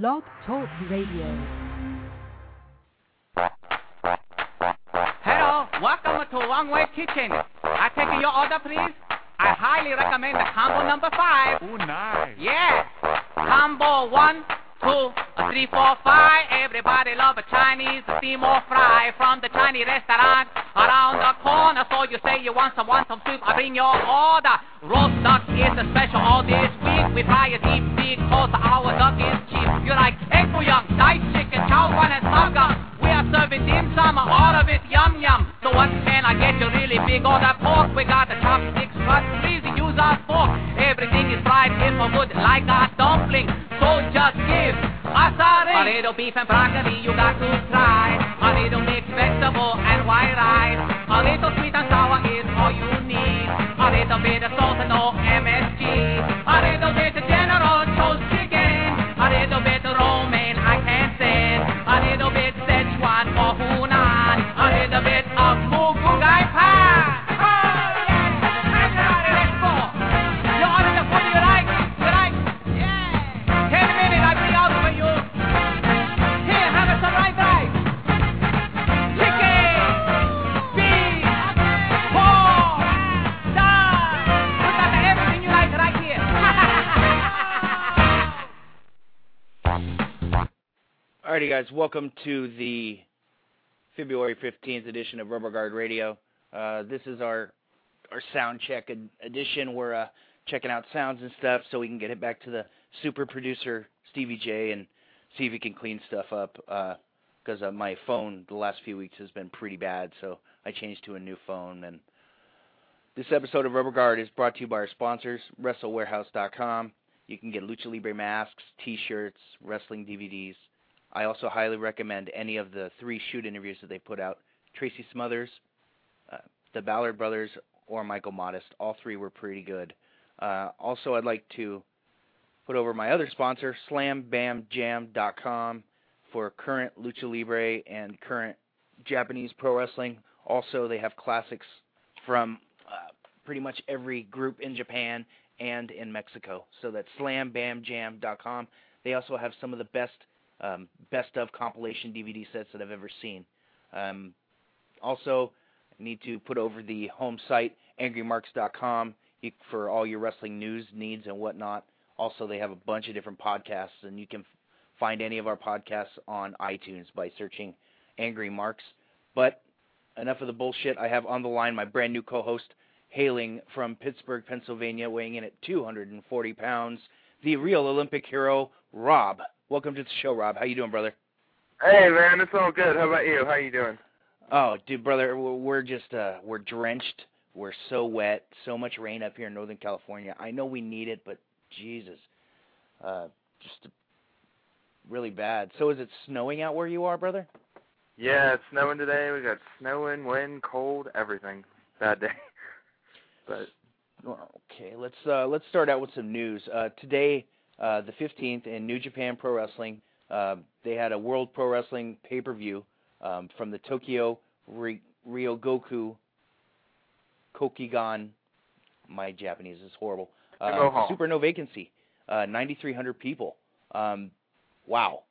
Blog Talk Radio. Hello, welcome to One Way Kitchen. I take your order, please. I highly recommend the combo number five. Oh, nice. Yeah. Combo one, two, three, four, five. Everybody love a Chinese steamer fry from the Chinese restaurant around the corner. So you say you want some, want some soup. I bring your order. Roast duck is a special all this week. We fry a deep sea cause our duck is cheap. You like egg young, diced chicken, chow one and sumgum. We are serving dim sum, all of it yum yum. So what can I get you really big on that pork? We got the chopsticks, but please use our fork. Everything is fried in for good like a dumpling. So just give us a ring. A little beef and broccoli you got to try. A little mixed vegetable and white rice. A little sweet and sour is all you need. A little bit of salt and no MSG. A little bit of Alrighty, guys, welcome to the February 15th edition of Rubber Guard Radio. Uh, this is our our sound check ed- edition. We're uh, checking out sounds and stuff so we can get it back to the super producer Stevie J and see if he can clean stuff up. Because uh, my phone the last few weeks has been pretty bad, so I changed to a new phone. And this episode of Rubber Guard is brought to you by our sponsors, WrestleWarehouse.com. You can get lucha libre masks, T-shirts, wrestling DVDs. I also highly recommend any of the three shoot interviews that they put out. Tracy Smothers, uh, the Ballard brothers, or Michael Modest. All three were pretty good. Uh, also, I'd like to put over my other sponsor, SlamBamJam.com, for current lucha libre and current Japanese pro wrestling. Also, they have classics from uh, pretty much every group in Japan and in Mexico. So that's SlamBamJam.com. They also have some of the best um, best of compilation DVD sets that I've ever seen. Um, also, I need to put over the home site angrymarks.com for all your wrestling news needs and whatnot. Also, they have a bunch of different podcasts, and you can find any of our podcasts on iTunes by searching Angry Marks. But enough of the bullshit. I have on the line my brand new co-host, hailing from Pittsburgh, Pennsylvania, weighing in at 240 pounds, the real Olympic hero, Rob. Welcome to the show, Rob. How you doing, brother? Hey man, it's all good. How about you? How you doing? Oh, dude, brother, we're just uh we're drenched. We're so wet. So much rain up here in Northern California. I know we need it, but Jesus, uh, just really bad. So is it snowing out where you are, brother? Yeah, it's snowing today. We got snowing, wind, cold, everything. Bad day. but Okay, let's uh, let's start out with some news. Uh, today, uh, the 15th, in New Japan Pro Wrestling, uh, they had a World Pro Wrestling pay-per-view um, from the Tokyo Ry- Ryogoku Kokigan. My Japanese is horrible. Uh, Super No Vacancy, uh, 9,300 people. Um, wow.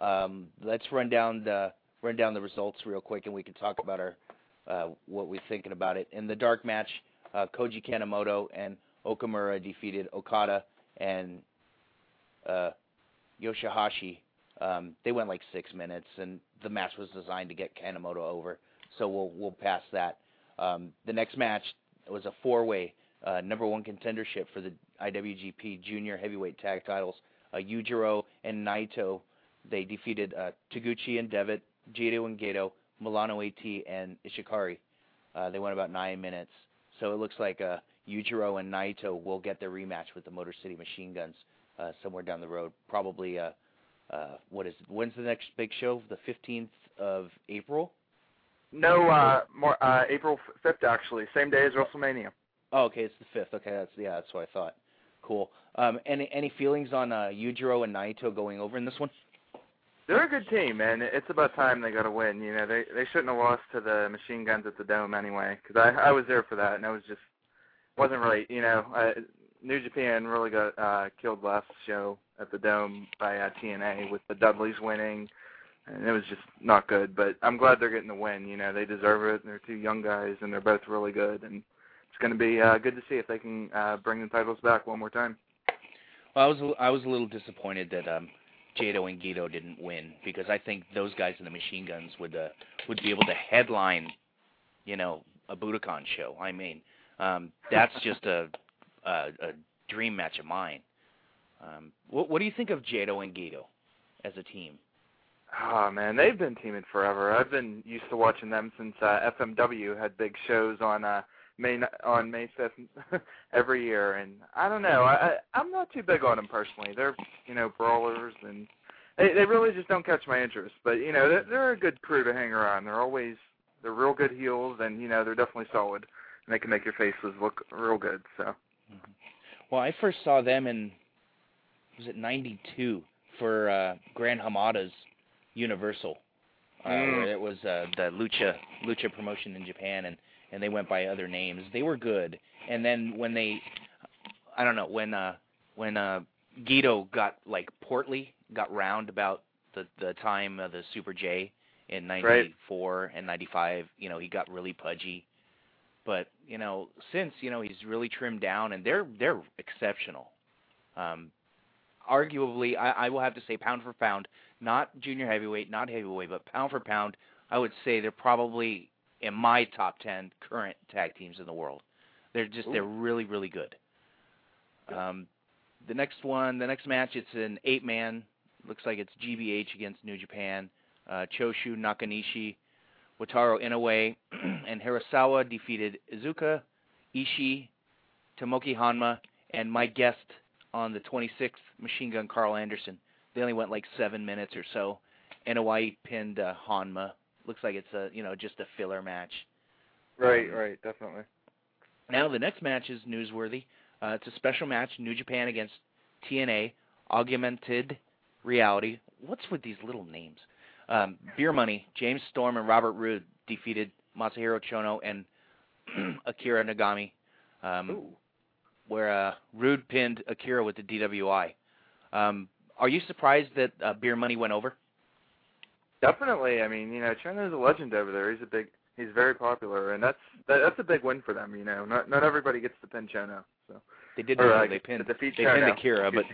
Um, let's run down the run down the results real quick, and we can talk about our uh, what we're thinking about it. In the dark match, uh, Koji Kanemoto and Okamura defeated Okada and uh, Yoshihashi. Um, they went like six minutes, and the match was designed to get Kanemoto over, so we'll we'll pass that. Um, the next match was a four-way uh, number one contendership for the IWGP Junior Heavyweight Tag Titles. Uh, Yujiro and Naito they defeated uh, Taguchi and Devitt, Jado and Gedo, Milano AT, and Ishikari. Uh, they went about nine minutes. So it looks like uh, Yujiro and Naito will get their rematch with the Motor City Machine Guns uh, somewhere down the road. Probably, uh, uh, what is when's the next big show? The 15th of April. no, uh, more uh, April fifth actually, same day as WrestleMania. Oh, okay, it's the fifth. Okay, that's yeah, that's what I thought. Cool. Um, any any feelings on uh, Yujiro and Naito going over in this one? They're a good team, man. It's about time they got to win. You know, they they shouldn't have lost to the Machine Guns at the Dome anyway, because I I was there for that, and it was just wasn't really, You know, uh, New Japan really got uh, killed last show at the Dome by uh, TNA with the Dudleys winning, and it was just not good. But I'm glad they're getting the win. You know, they deserve it. They're two young guys, and they're both really good, and it's going to be uh, good to see if they can uh, bring the titles back one more time. Well, I was I was a little disappointed that um, Jado and Gedo didn't win because I think those guys in the machine guns would uh, would be able to headline, you know, a Budokan show. I mean, um, that's just a, a a dream match of mine. Um, what what do you think of Jado and Gedo as a team? Oh man, they've been teaming forever. I've been used to watching them since uh, FMW had big shows on uh, May on May fifth every year, and I don't know. I I'm not too big on them personally. They're you know brawlers, and they they really just don't catch my interest. But you know they're, they're a good crew to hang around. They're always they're real good heels, and you know they're definitely solid, and they can make your faces look real good. So. Mm-hmm. Well, I first saw them in was it '92 for uh, Gran Hamada's Universal. Uh, Mm. It was uh, the Lucha Lucha promotion in Japan, and and they went by other names. They were good, and then when they, I don't know, when uh when uh Gedo got like portly, got round about the the time of the Super J in '94 and '95, you know, he got really pudgy. But you know, since you know he's really trimmed down, and they're they're exceptional. Um, arguably, I, I will have to say, pound for pound, not junior heavyweight, not heavyweight, but pound for pound, I would say they're probably in my top ten current tag teams in the world. They're just they're really really good. Um, the next one, the next match, it's an eight man. Looks like it's GBH against New Japan. Uh, Choshu Nakanishi, Wataru Inoue, and Hirasawa defeated Iizuka, Ishii, Tomoaki Honma, and my guest on the 26th Machine Gun Karl Anderson. They only went like seven minutes or so. Inoue pinned uh, Honma. Looks like it's a you know just a filler match. Right, Um, right, definitely. Now the next match is newsworthy. Uh, it's a special match, New Japan against TNA, Augmented Reality. What's with these little names? Um, Beer Money, James Storm and Robert Roode defeated Masahiro Chono and Akira Nogami, um, where uh, Roode pinned Akira with the DWI. Um, are you surprised that uh, Beer Money went over? Definitely. I mean, you know, Chono's a legend over there. He's a big, he's very popular, and that's that, that's a big win for them. You know, not not everybody gets to pin Chono. So They did. or, uh, they pinned. defeat They Chono. pinned Akira, but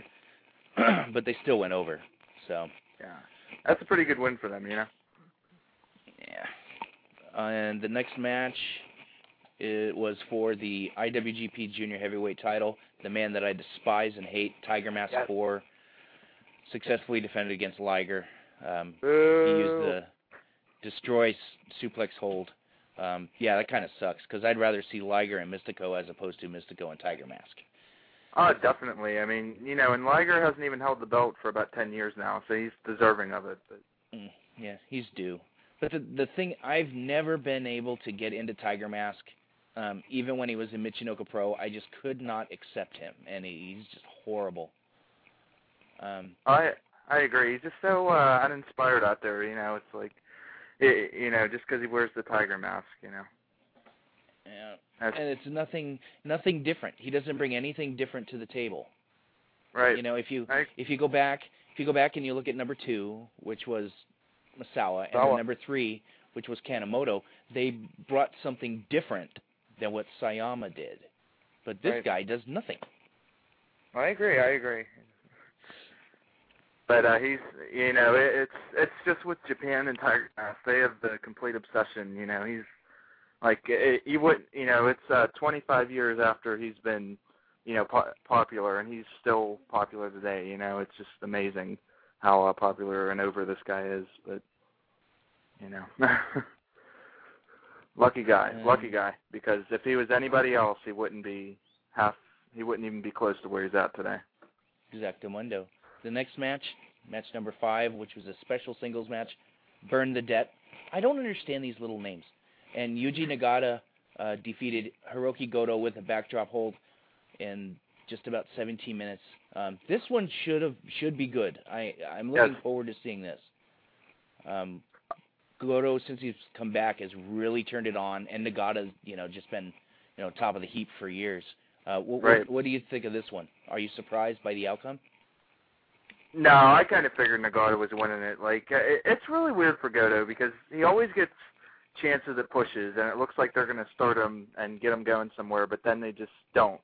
but they still went over. So yeah, that's a pretty good win for them. You know. Yeah. And the next match it was for the IWGP Junior Heavyweight title. The man that I despise and hate, Tiger Mask Yes. 4, successfully defended against Liger. Um, he used the destroy suplex hold. Um, yeah, that kind of sucks because I'd rather see Liger and Mystico as opposed to Mystico and Tiger Mask. Oh, definitely. I mean, you know, and Liger hasn't even held the belt for about ten years now, so he's deserving of it. But Mm, yeah, he's due. But the the thing I've never been able to get into Tiger Mask, um, even when he was in Michinoku Pro, I just could not accept him, and he, he's just horrible. Um, I I agree. He's just so uh, uninspired out there. You know, it's like, it, you know, just because he wears the tiger mask. You know. Yeah, That's, and it's nothing nothing different. He doesn't bring anything different to the table. right. You know, if you I, if you go back if you go back and you look at number two, which was Misawa, and number three, which was Kanemoto, they brought something different than what Sayama did. But this Right. guy does nothing. I agree. I agree. But uh, he's, you know, it, it's it's just with Japan and Tiger Mask, they have the complete obsession. You know, he's like it, he would, you know, it's uh, 25 years after he's been, you know, po- popular, and he's still popular today. You know, it's just amazing how uh, popular and over this guy is. But you know, lucky guy, Um, lucky guy, because if he was anybody else, he wouldn't be half. He wouldn't even be close to where he's at today. Exacto mundo. The next match, match number five, which was a special singles match, Burn the Debt. I don't understand these little names. And Yuji Nagata uh, defeated Hirooki Goto with a backdrop hold in just about 17 minutes. Um, this one should have should be good. I I'm looking Yes. forward to seeing this. Um, Goto, since he's come back, has really turned it on, and Nagata's you know just been you know top of the heap for years. Uh, what, Right. what, what do you think of this one? Are you surprised by the outcome? No, I kind of figured Nagata was winning it. Like, uh, it, it's really weird for Goto because he always gets chances at pushes, and it looks like they're going to start him and get him going somewhere, but then they just don't.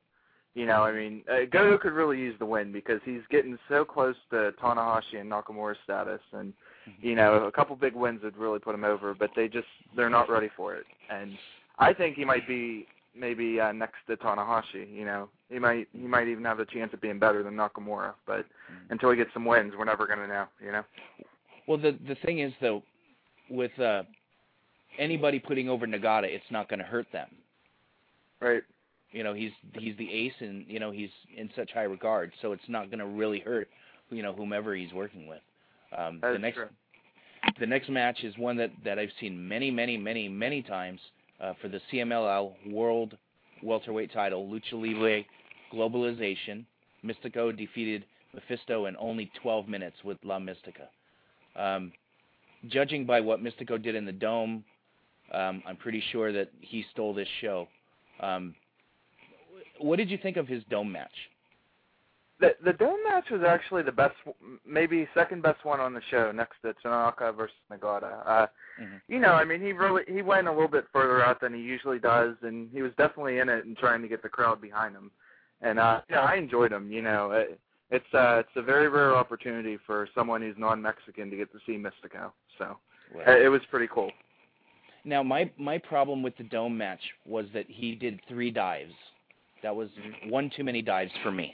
You know, I mean, uh, Goto could really use the win because he's getting so close to Tanahashi and Nakamura's status, and you know, a couple big wins would really put him over, but they just they're not ready for it. And I think he might be maybe uh, next to Tanahashi. You know, he might he might even have a chance of being better than Nakamura, but until he gets some wins, we're never going to know. You know. Well, the the thing is though, with uh, anybody putting over Nagata, it's not going to hurt them. Right. You know, he's he's the ace, and you know he's in such high regard, so it's not going to really hurt, you know, whomever he's working with. Um, That's the next true. the next match is one that that I've seen many, many, many, many times uh, for the CMLL World Welterweight Title, Lucha Libre Globalization. Mystico defeated Mephisto in only 12 minutes with La Mystica. Um, judging by what Mystico did in the Dome, um, I'm pretty sure that he stole this show. Um, what did you think of his Dome match? The the dome match was actually the best, maybe second best one on the show, next to Tanaka versus Nagata. Uh, Mhm. you know, I mean, he really he went a little bit further out than he usually does, and he was definitely in it and trying to get the crowd behind him. And uh, yeah, I enjoyed him. You know, it, it's uh, it's a very rare opportunity for someone who's non-Mexican to get to see Mystico. So uh, it was pretty cool. Now, my my problem with the Dome match was that he did three dives. That was one too many dives for me.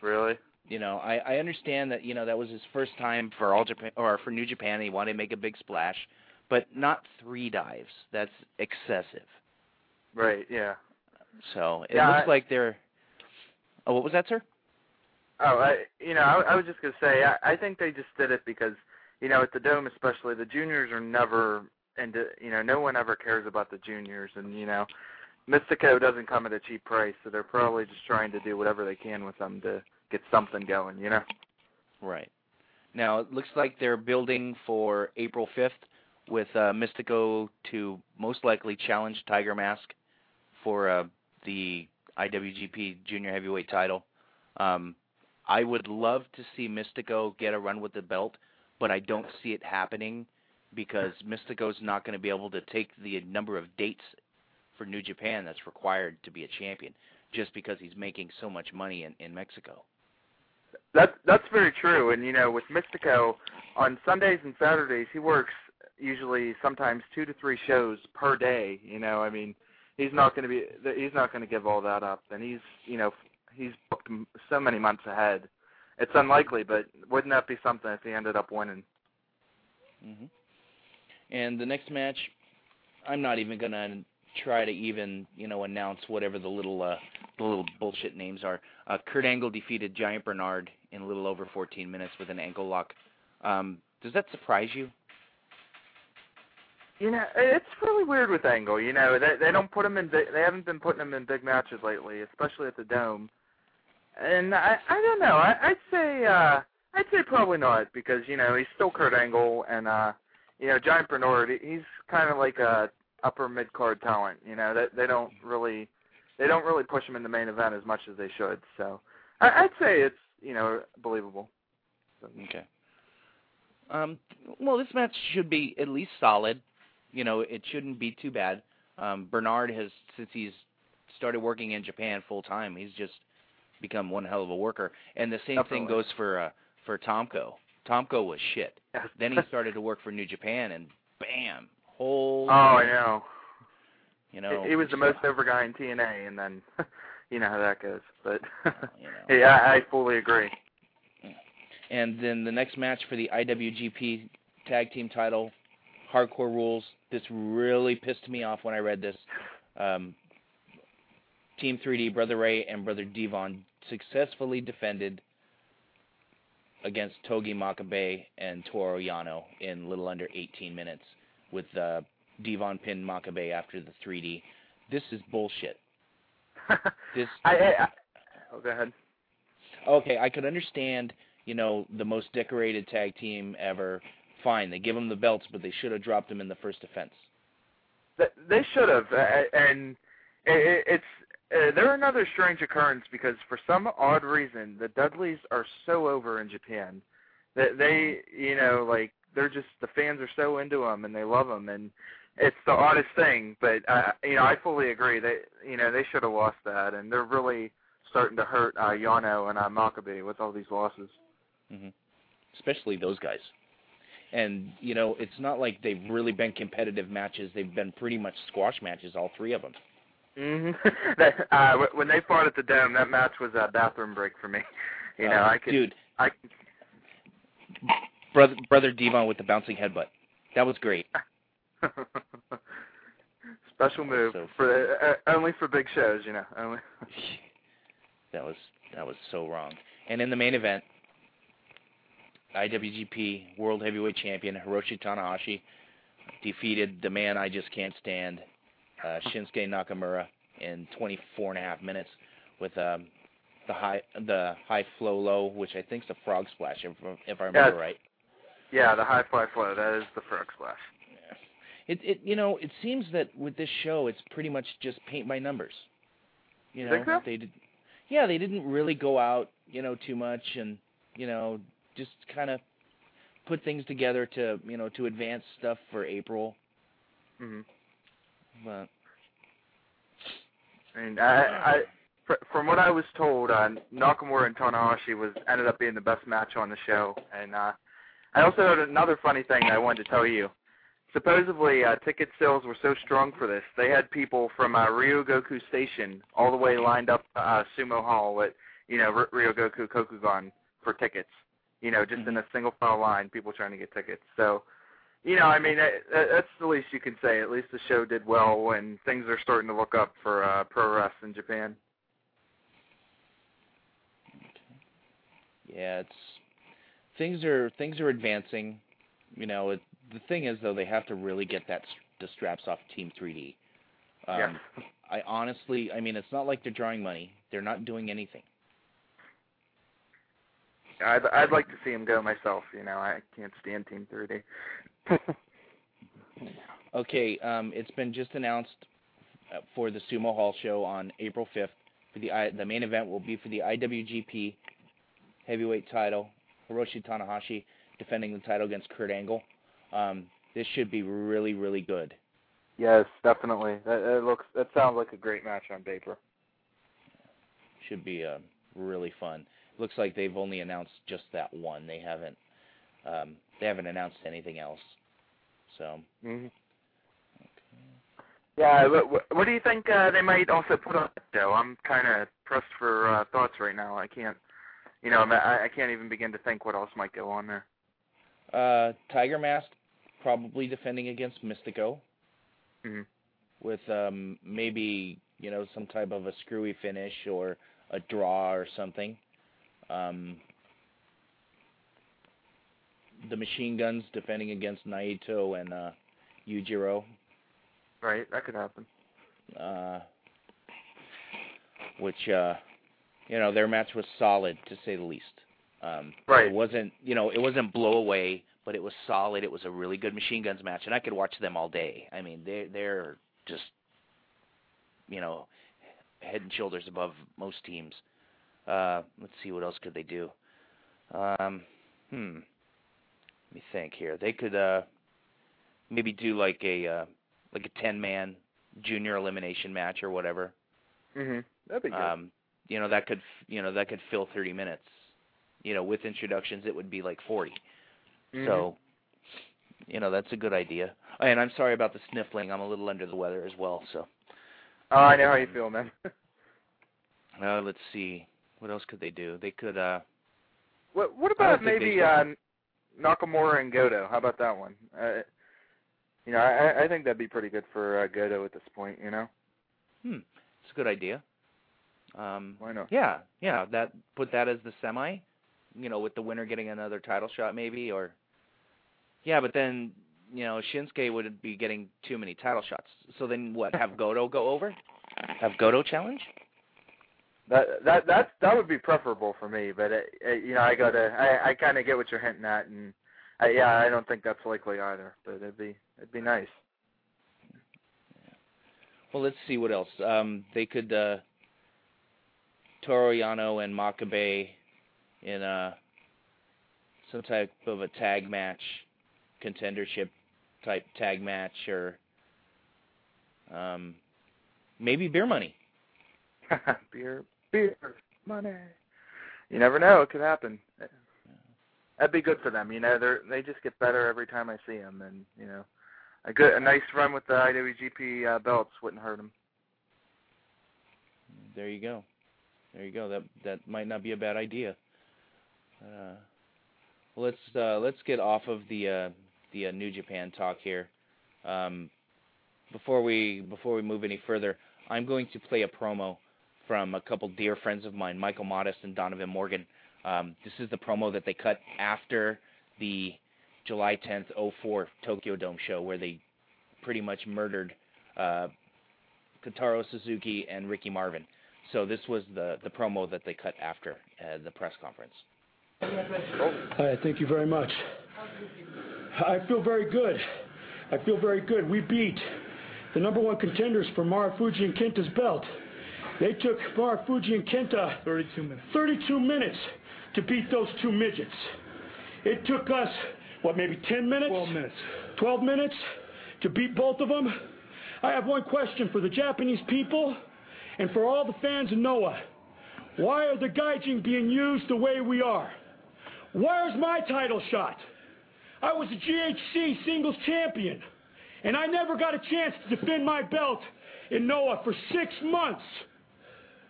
Really? You know, I I understand that you know that was his first time for all Japan or for New Japan. He wanted to make a big splash, but not three dives. That's excessive. Right? Yeah. So it Yeah, looks I- like they're. Oh, what was that, sir? Oh, I, you know, I, I was just gonna say, I, I think they just did it because, you know, at the dome especially, the juniors are never, and you know, no one ever cares about the juniors, and you know, Mystico doesn't come at a cheap price, so they're probably just trying to do whatever they can with them to get something going, you know. Right. Now it looks like they're building for April 5th with uh, Mystico to most likely challenge Tiger Mask for uh, the IWGP Junior Heavyweight title. Um, I would love to see Mystico get a run with the belt, but I don't see it happening because Mystico's not going to be able to take the number of dates for New Japan that's required to be a champion just because he's making so much money in, in Mexico. That that's very true, and you know, with Mystico, on Sundays and Saturdays, he works usually sometimes two to three shows per day. You know, I mean, he's not going to be he's not going to give all that up, and he's you know he's booked so many months ahead. It's unlikely, but wouldn't that be something if he ended up winning? hmm And the next match, I'm not even gonna try to even you know announce whatever the little uh, the little bullshit names are. Uh, Kurt Angle defeated Giant Bernard in a little over 14 minutes with an ankle lock. Um, does that surprise you? You know, it's really weird with Angle. You know, they they don't put him in. Big, they haven't been putting him in big matches lately, especially at the Dome. And I I don't know. I, I'd say uh I'd say probably not because you know he's still Kurt Angle and uh you know Giant Bernard. He's kind of like a upper mid card talent. You know, they they don't really they don't really push him in the main event as much as they should. So I, I'd say it's you know believable. Okay. Um, well, this match should be at least solid. You know, it shouldn't be too bad. Um, Bernard has, since he's started working in Japan full time, he's just become one hell of a worker. And the same thing goes for uh, for Tomko. Tomko was shit. Then he started to work for New Japan, and bam, whole. Oh, I know. You know, he was the most over guy in TNA, and then you know how that goes. But you know. yeah, I, I fully agree. And then the next match for the IWGP Tag Team Title, Hardcore Rules. This really pissed me off when I read this. Um, Team 3D, Brother Ray and Brother Devon successfully defended against Togi Makabe and Toru Yano in little under 18 minutes, with uh, Devon pinned Makabe after the 3D. This is bullshit. This I, I, I oh, go ahead. okay, I could understand, you know, the most decorated tag team ever. Fine, they give them the belts, but they should have dropped them in the first defense. They should have, uh, and it's uh, they're another strange occurrence because for some odd reason the Dudleys are so over in Japan. That they, you know, like they're just the fans are so into them and they love them and it's the oddest thing. But uh, you know, I fully agree that you know they should have lost that and they're really starting to hurt uh, Yano and uh, Makabe with all these losses. hmm Especially those guys. And you know, it's not like they've really been competitive matches. They've been pretty much squash matches, all three of them. Hmm that, uh, wh- when they fought at the Dome, that match was a bathroom break for me. You know, Uh, I could, dude, I brother, brother Devon with the bouncing headbutt. That was great. Special move So- for uh, only for big shows, you know. Only. that was that was so wrong. And in the main event, IWGP World Heavyweight Champion Hiroshi Tanahashi defeated the man I just can't stand, uh, Shinsuke Nakamura, in 24 and a half minutes with um, the high the high flow low, which I think is a frog splash, if, if I remember Yes. right. Yeah, the high fly flow. That is the frog splash. It it you know it seems that with this show it's pretty much just paint by numbers. You know think so? they did, yeah they didn't really go out you know too much and you know just kind of put things together to you know to advance stuff for April. hmm But I mean, I, I fr- from what I was told, uh, Nakamura and Tanahashi was ended up being the best match on the show, and uh, I also heard another funny thing I wanted to tell you. Supposedly, uh, ticket sales were so strong for this, they had people from uh, Ryogoku Station all the way lined up uh, Sumo Hall at you know R- Ryogoku Kokugan for tickets. You know, just in a single file line, people trying to get tickets. So, you know, I mean, that, that- that's the least you can say. At least the show did well when things are starting to look up for uh, pro wrestling in Japan. yeah, it's things are things are advancing. You know, it, the thing is though they have to really get that the straps off Team 3D. Um, yeah. I honestly, I mean, it's not like they're drawing money. They're not doing anything. I'd I'd like to see him go myself. You know, I can't stand Team 3D. Okay, um, it's been just announced uh, for the Sumo Hall show on April 5th. For the the main event will be for the IWGP Heavyweight Title. Hiroshi Tanahashi defending the title against Kurt Angle. Um, this should be really, really good. yes, definitely. That, that looks that sounds like a great match on paper. Should be uh, really fun. Looks like they've only announced just that one. They haven't um, they haven't announced anything else. So hmm Yeah. What, what- do you think uh, they might also put on the show? I'm kind of pressed for uh, thoughts right now. I can't. You know, I, I can't even begin to think what else might go on there. uh, Tiger Mask probably defending against Mystico. hmm with um maybe you know some type of a screwy finish or a draw or something. Um, the machine guns defending against Naito and uh, Yujiro, Right. That could happen. uh, which uh, you know their match was solid to say the least. Um, Right. It wasn't you know it wasn't blow away, but it was solid. It was a really good machine guns match, and I could watch them all day. I mean they they're just you know head and shoulders above most teams. Uh, let's see what else could they do. Um, hmm. Let me think here. They could uh, maybe do like a uh, like a ten man junior elimination match or whatever. hmm That'd be good. Um, you know that could you know that could fill 30 minutes. You know, with introductions it would be like 40. Mhm. So, you know, that's a good idea. And I'm sorry about the sniffling. I'm a little under the weather as well. So, Oh, I know how you feel, man. uh, let's see. What else could they do? They could. uh what What about maybe should. Nakamura and Goto? How about that one? Uh, you know, I I think that'd be pretty good for uh, Goto at this point. You know, Hmm. It's a good idea. Um, why not? yeah, yeah. That put that as the semi. You know, with the winner getting another title shot, maybe, or yeah. But then, you know, Shinsuke would be getting too many title shots. So then, what? Have Goto go over? Have Goto challenge? That that that that would be preferable for me, but it, it, you know, I gotta, I I kind of get what you're hinting at, and I, yeah, I don't think that's likely either, but it'd be it'd be nice. Well, let's see what else. Um, they could. uh Toru Yano and Makabe in a some type of a tag match, contendership type tag match, or um, maybe beer money. beer, beer, money. You never know; it could happen. That'd be good for them. You know, they they just get better every time I see them, and you know, a good a nice run with the IWGP uh, belts wouldn't hurt them. There you go. There you go. That that might not be a bad idea. Uh, let's uh, let's get off of the uh, the uh, New Japan talk here. Um, before we before we move any further, I'm going to play a promo from a couple dear friends of mine, Michael Modest and Donovan Morgan. Um, this is the promo that they cut after the July 10th 04 Tokyo Dome show, where they pretty much murdered uh, Kotaro Suzuki and Ricky Marvin. So this was the the promo that they cut after uh, the press conference. Hi, thank you very much. I feel very good. I feel very good. We beat the number one contenders for Marufuji and Kenta's belt. They took Marufuji and Kenta 32 minutes. 32 minutes to beat those two midgets. It took us, what, maybe 10 minutes? 12 minutes. 12 minutes to beat both of them? I have one question for the Japanese people and for all the fans of Noah. Why are the Gaijin being used the way we are? Where's my title shot? I was a GHC singles champion, and I never got a chance to defend my belt in Noah for six months.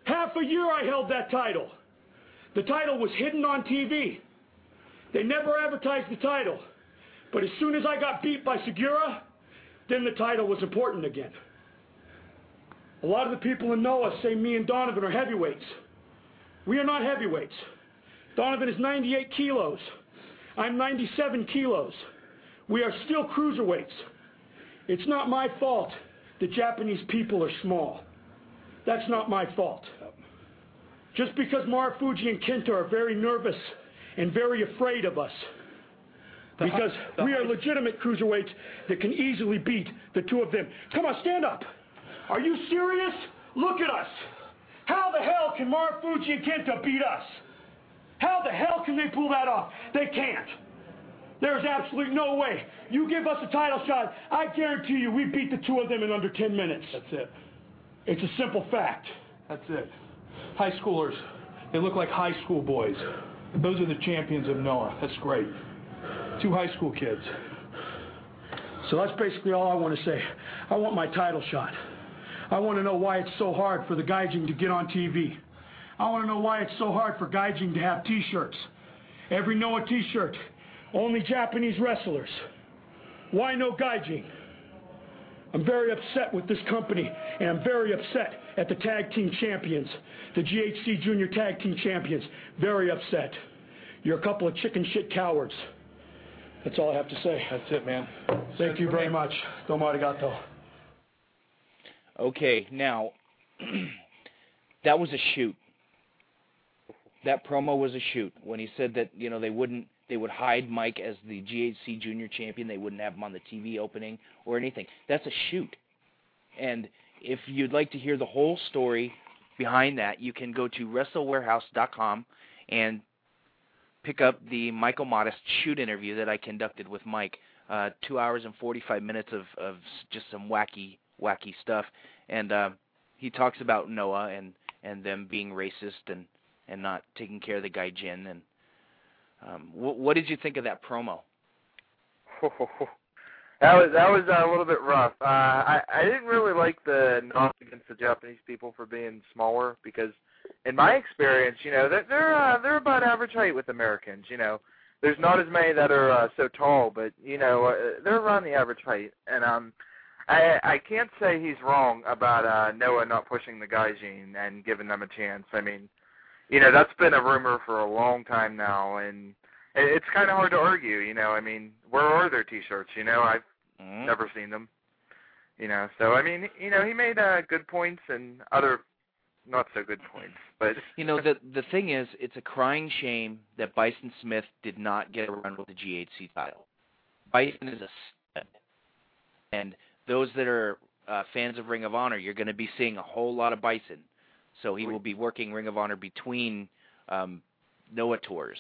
Half a year I held that title. The title was hidden on TV. They never advertised the title. But as soon as I got beat by Segura, then the title was important again. A lot of the people in Noah say me and Donovan are heavyweights. We are not heavyweights. Donovan is 98 kilos. I'm 97 kilos. We are still cruiserweights. It's not my fault the Japanese people are small. That's not my fault. Just because Marufuji and Kenta are very nervous and very afraid of us. Because we are legitimate cruiserweights that can easily beat the two of them. Come on, stand up. Are you serious? Look at us. How the hell can Marufuji and Kenta beat us? How the hell can they pull that off? They can't. There's absolutely no way. You give us a title shot, I guarantee you we beat the two of them in under 10 minutes. That's it. It's a simple fact. That's it. High schoolers, they look like high school boys. Those are the champions of Noah. That's great. Two high school kids. So that's basically all I want to say. I want my title shot. I want to know why it's so hard for the Gaijin to get on TV. I want to know why it's so hard for Gaijin to have t-shirts. Every Noah t-shirt, only Japanese wrestlers. Why no Gaijin? I'm very upset with this company, and I'm very upset at the tag team champions, the GHC Junior Tag Team Champions. Very upset. You're a couple of chicken shit cowards. That's all I have to say. That's it, man. Thank you very much. Domo arigato. Okay, now that was a shoot. That promo was a shoot when he said that you know they wouldn't they would hide Mike as the GHC Junior Champion. They wouldn't have him on the TV opening or anything. That's a shoot. And if you'd like to hear the whole story behind that, you can go to WrestleWarehouse.com and pick up the Michael Modest shoot interview that I conducted with Mike. Uh, two hours and 45 minutes of, of just some wacky, wacky stuff. And uh, he talks about Noah and, and them being racist and, and not taking care of the Gaijin. And um, wh- what did you think of that promo? that was that was uh, a little bit rough. Uh, I I didn't really like the knock against the Japanese people for being smaller because, in my experience, you know they're they're, uh, they're about average height with Americans. You know, there's not as many that are uh, so tall, but you know uh, they're around the average height. And um, I I can't say he's wrong about uh, Noah not pushing the Gaijin and giving them a chance. I mean, you know that's been a rumor for a long time now, and it's kind of hard to argue. You know, I mean, where are their T-shirts? You know, I've Mm-hmm. never seen them. You know, so I mean, you know, he made uh, good points and other not so good points, but You know, the the thing is, it's a crying shame that Bison Smith did not get a run with the GHC title. Bison is a stud, and those that are uh, fans of Ring of Honor, you're going to be seeing a whole lot of Bison. So he will be working Ring of Honor between um, Noah tours.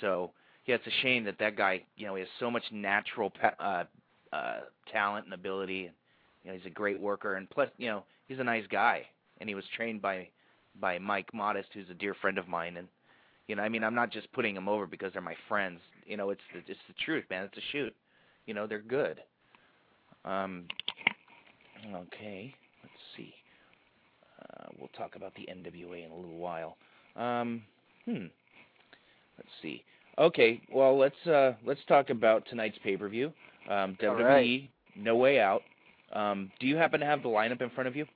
So yeah, it's a shame that that guy, you know, he has so much natural uh, uh, talent and ability. You know, he's a great worker, and plus, you know, he's a nice guy. And he was trained by by Mike Modest, who's a dear friend of mine. And you know, I mean, I'm not just putting them over because they're my friends. You know, it's the, it's the truth, man. It's a shoot. You know, they're good. Um, okay, let's see. Uh, we'll talk about the NWA in a little while. Um, hmm. Let's see. Okay, well let's uh, let's talk about tonight's pay per view. Um, WWE right. No Way Out. Um, do you happen to have the lineup in front of you?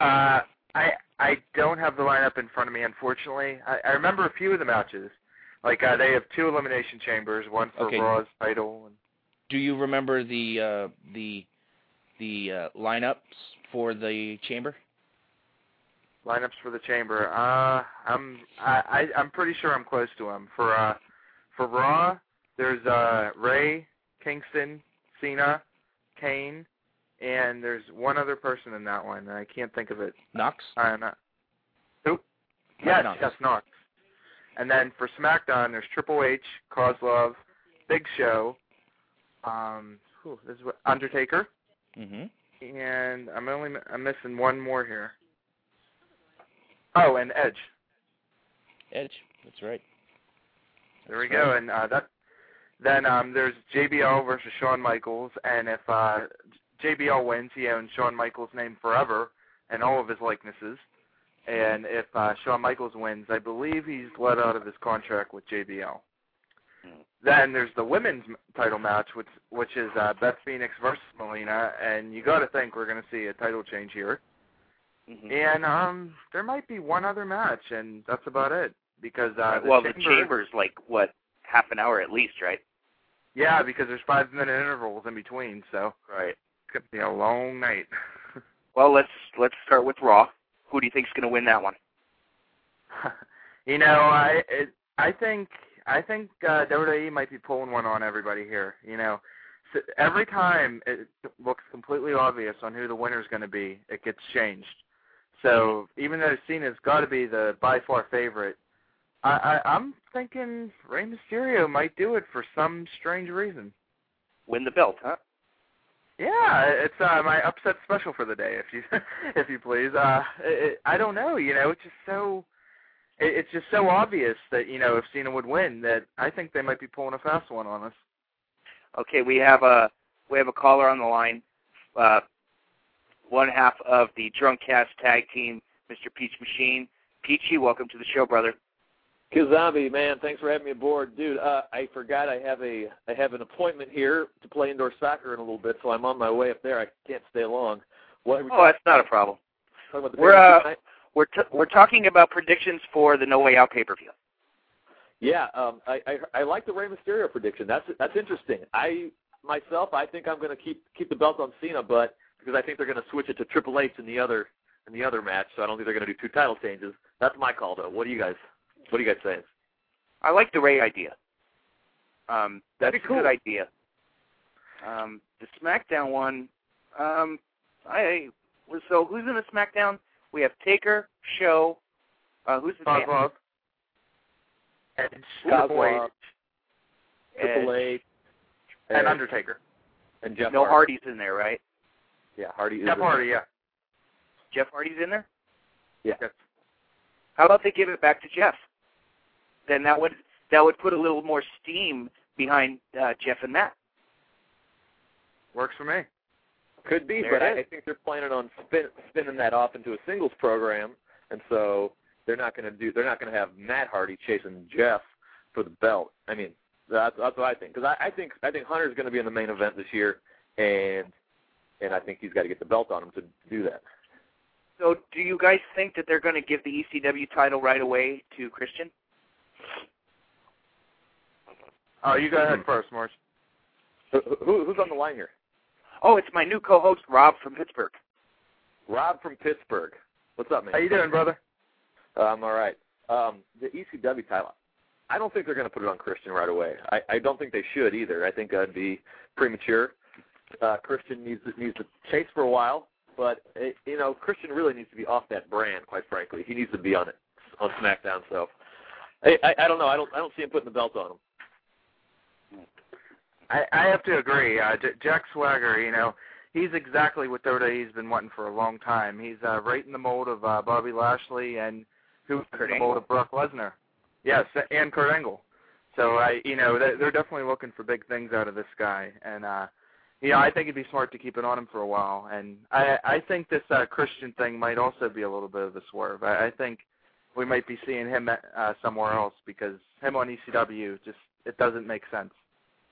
Uh, I I don't have the lineup in front of me, unfortunately. I, I remember a few of the matches. Like uh, they have two elimination chambers, one for Okay. Raw's title. And, Do you remember the uh, the the uh, lineups for the chamber? Lineups for the chamber. Uh, I'm I, I I'm pretty sure I'm close to them. For uh, for Raw, there's uh Rey, Kingston, Cena, Kane, and there's one other person in that one. and I can't think of it. Knox. Uh, not? Mike Yes, Knox. yes, Knox. And then for SmackDown, there's Triple H, Kozlov, Big Show, um, whew, this is what, Undertaker, hmm and I'm only I'm missing one more here. Oh, and Edge. Edge. That's right. There we go. And uh, that then um, there's JBL versus Shawn Michaels, and if uh, JBL wins, he owns Shawn Michaels' name forever and all of his likenesses. And if uh, Shawn Michaels wins, I believe he's let out of his contract with JBL. Then there's the women's title match, which which is uh, Beth Phoenix versus Melina, and you got to think we're going to see a title change here. Mhm. And um, there might be one other match, and that's about it. Because uh, the well, chamber, the chamber's like what half an hour at least, right? Yeah, because there's five minute intervals in between, so Right. could be a long night. Well, let's let's start with Raw. Who do you think's going to win that one? you know, I it, I think I think uh, WWE might be pulling one on everybody here. You know, so every time it looks completely obvious on who the winner's going to be, it gets changed. So even though Cena's got to be the by far favorite, I, I I'm thinking Rey Mysterio might do it for some strange reason. Win the belt, huh? Yeah, it's uh, my upset special for the day, if you if you please. Uh, it, I don't know, you know, it's just so it, it's just so obvious that you know if Cena would win that I think they might be pulling a fast one on us. Okay, we have a we have a caller on the line. Uh, one half of the Drunk Cast tag team, Mr. Peach Machine. Peachy, welcome to the show, brother. Kazambi, man, thanks for having me aboard, dude. Uh, I forgot I have a I have an appointment here to play indoor soccer in a little bit, so I'm on my way up there. I can't stay long. What Oh, that's not a problem. talking about? The We're uh, we're t- we're talking about predictions for the No Way Out pay per view. Yeah, um, I, I I like the Rey Mysterio prediction. That's that's interesting. I myself, I think I'm going to keep keep the belt on Cena, but because I think they're going to switch it to Triple H in the other in the other match, so I don't think they're going to do two title changes. That's my call, though. What do you guys What do you guys say? I like the Rey idea. Um, that's Pretty a good idea. Um, the SmackDown one, um, I so who's in the SmackDown? We have Taker, Show. Uh, who's the champ? Kozlov, Edge, Kozlov, Triple H, Triple Edge. H and Undertaker. and Jeff No Hardy. Hardy's in there, right? Yeah, Hardy. is Jeff. Hardy, yeah. Jeff Hardy's in there. Yeah. Yes. How about they give it back to Jeff? Then that would that would put a little more steam behind uh, Jeff and Matt. Works for me. Could be, There but I. I think they're planning on spin, spinning that off into a singles program, and so they're not going to do. They're not going to have Matt Hardy chasing Jeff for the belt. I mean, that's that's what I think. Because I, I think I think Hunter's going to be in the main event this year, and and I think he's got to get the belt on him to do that. So, do you guys think that they're going to give the ECW title right away to Christian? Oh, you go ahead first, Marsh. Who, who, who's on the line here? Oh, it's my new co-host Rob from Pittsburgh. Rob from Pittsburgh. What's up, man? How you doing, brother? I'm all right. Um, the ECW title. I don't think they're going to put it on Christian right away. I, I don't think they should either. I think that'd be premature. Uh, Christian needs to, needs to chase for a while but it, you know, Christian really needs to be off that brand. Quite frankly, he needs to be on it on SmackDown. So, I, I, I don't know. I don't I don't see him putting the belt on him. I, I have to agree. Uh, J- Jack Swagger, you know, he's exactly what WWE's been wanting for a long time. He's uh, right in the mold of uh, Bobby Lashley and who's in the mold Angle. of Brock Lesnar. Yes, and Kurt Angle. So I, you know, they're, they're definitely looking for big things out of this guy, and uh, you know, I think it'd be smart to keep it on him for a while. And I, I think this uh, Christian thing might also be a little bit of a swerve. I, I think we might be seeing him uh, somewhere else because him on ECW just it doesn't make sense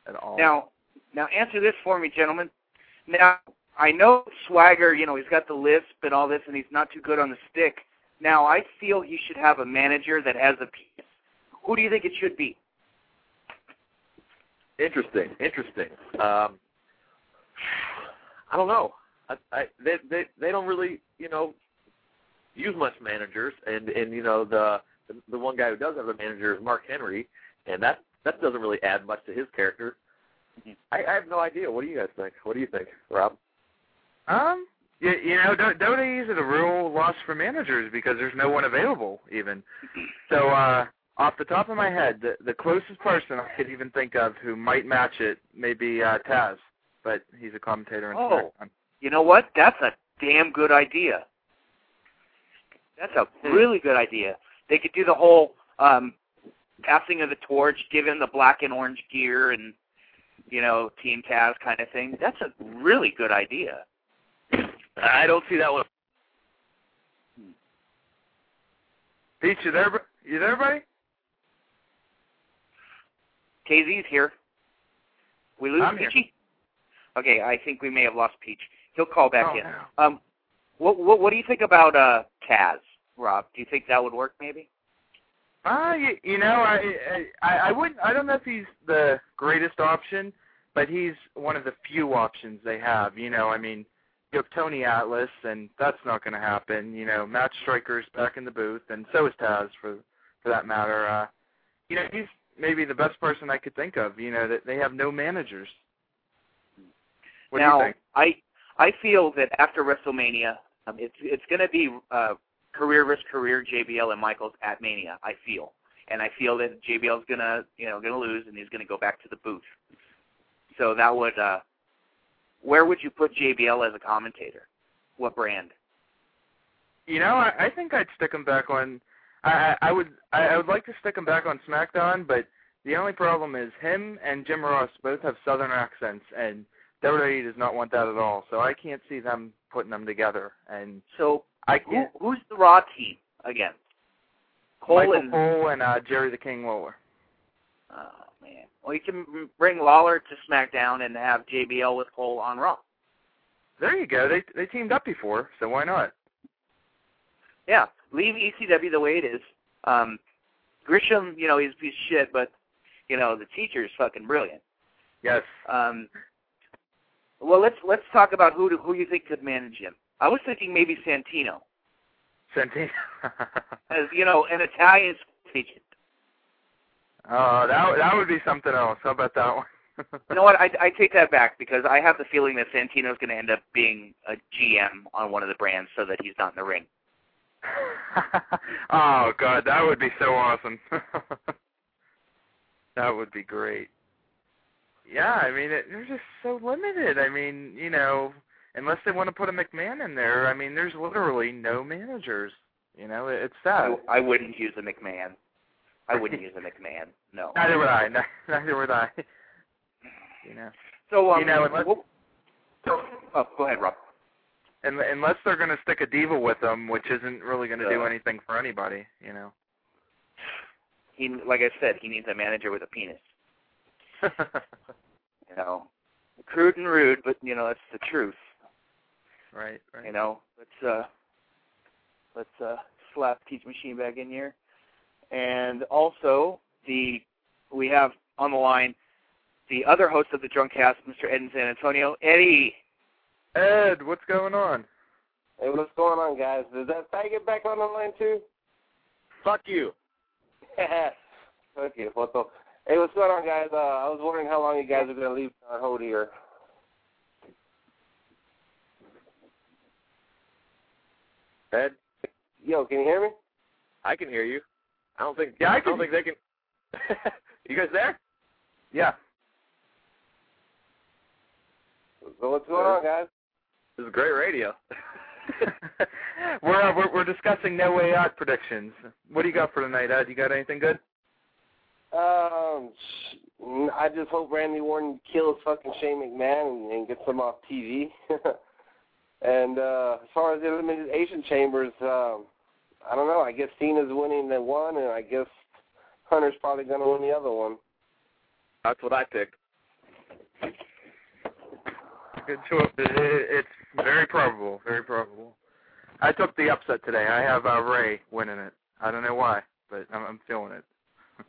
at all. Now, now answer this for me, gentlemen. Now, I know Swagger, you know, he's got the lisp and all this, and he's not too good on the stick. Now, I feel he should have a manager that has a piece. Who do you think it should be? Interesting, interesting. Um, I don't know. I, I they they they don't really you know use much managers, and and you know the the one guy who does have a manager is Mark Henry, and that that doesn't really add much to his character. I, I have no idea. What do you guys think? What do you think, Rob? Um, you, you know, don't don't they use it a real loss for managers because there's no one available even. So, uh, off the top of my head, the the closest person I could even think of who might match it may be uh, Taz, but he's a commentator in Oh. SmackDown. You know what? That's a damn good idea. That's a Hmm. really good idea. They could do the whole um passing of the torch, give him the black and orange gear and you know, Team Taz kind of thing. That's a really good idea. I don't see that one. Pete, you there? You there, buddy? KZ's here. We lose I'm. Peachy? Okay, I think we may have lost Peach. He'll call back Oh, in. no. Um, what, what what do you think about uh Taz, Rob? Do you think that would work? Maybe. Uh, you, you know, I, I I wouldn't. I don't know if he's the greatest option, but he's one of the few options they have. You know, I mean, you have Tony Atlas, and that's not going to happen. You know, Matt Striker's back in the booth, and so is Taz for for that matter. Uh, you know, he's maybe the best person I could think of. You know, that they have no managers. What now, do you think? I I feel that after WrestleMania, um, it's it's going to be uh, career versus career JBL and Michaels at Mania. I feel, and I feel that JBL's going to you know going to lose, and he's going to go back to the booth. So that would uh, where would you put JBL as a commentator? What brand? You know, I, I think I'd stick him back on. I, I I would I, I would like to stick him back on SmackDown, but the only problem is him and Jim Ross both have Southern accents, and WWE does not want that at all. So I can't see them putting them together. And So I who, who's the Raw team again? Cole Michael and Cole and uh, Jerry the King Lawler. oh man. Well, you can bring Lawler to SmackDown and have JBL with Cole on Raw. There you go. They they teamed up before, so why not? Yeah, leave ECW the way it is. Um, Grisham, you know, he's a piece of shit, but you know the teacher is fucking brilliant. Yes. Um, well, let's let's talk about who to, who you think could manage him. I was thinking maybe Santino, Santino. as you know, an Italian agent. oh, that that would be something else. How about that one? You know what? I, I take that back because I have the feeling that Santino's going to end up being a GM on one of the brands so that he's not in the ring. oh god, that would be so awesome. that would be great. Yeah, I mean, it, they're just so limited. I mean, you know, unless they want to put a McMahon in there, I mean, there's literally no managers. You know, it, it's sad. I, I wouldn't use a McMahon. I wouldn't use a McMahon. No. Neither would I. Neither would I. You know, So um, You know, unless- oh, go ahead, Rob. and unless they're going to stick a diva with them, which isn't really going to do anything for anybody. You know. He, like I said, he needs a manager with a penis. You know, crude and rude, but you know that's the truth. right. Right. You know, let's uh, let's uh, slap Peach Machine back in here, and also the we have on the line the other host of the Drunk Cast, Mr. Ed in San Antonio, Eddie. Ed, what's going on? Hey, what's going on, guys? Is that faggot back on the line too? Fuck you. okay, photo. Hey, what's going on, guys? Uh, I was wondering how long you guys are gonna leave on hold here. Ed, Yo, can you hear me? I can hear you. I don't think. Yeah, I I don't think they can. you guys there? Yeah. So what's going on, guys? This is great radio. we're, uh, we're we're discussing No Way Out predictions. What do you got for tonight, Ed? You got anything good? Um, I just hope Randy Orton kills fucking Shane McMahon and, and gets him off TV. and uh, as far as the elimination chambers, um, I don't know. I guess Cena's winning the one, and I guess Hunter's probably going to win the other one. That's what I picked. Good choice. It- it- It's very probable. Very probable. I took the upset today. I have uh, Rey winning it. I don't know why, but I'm, I'm feeling it.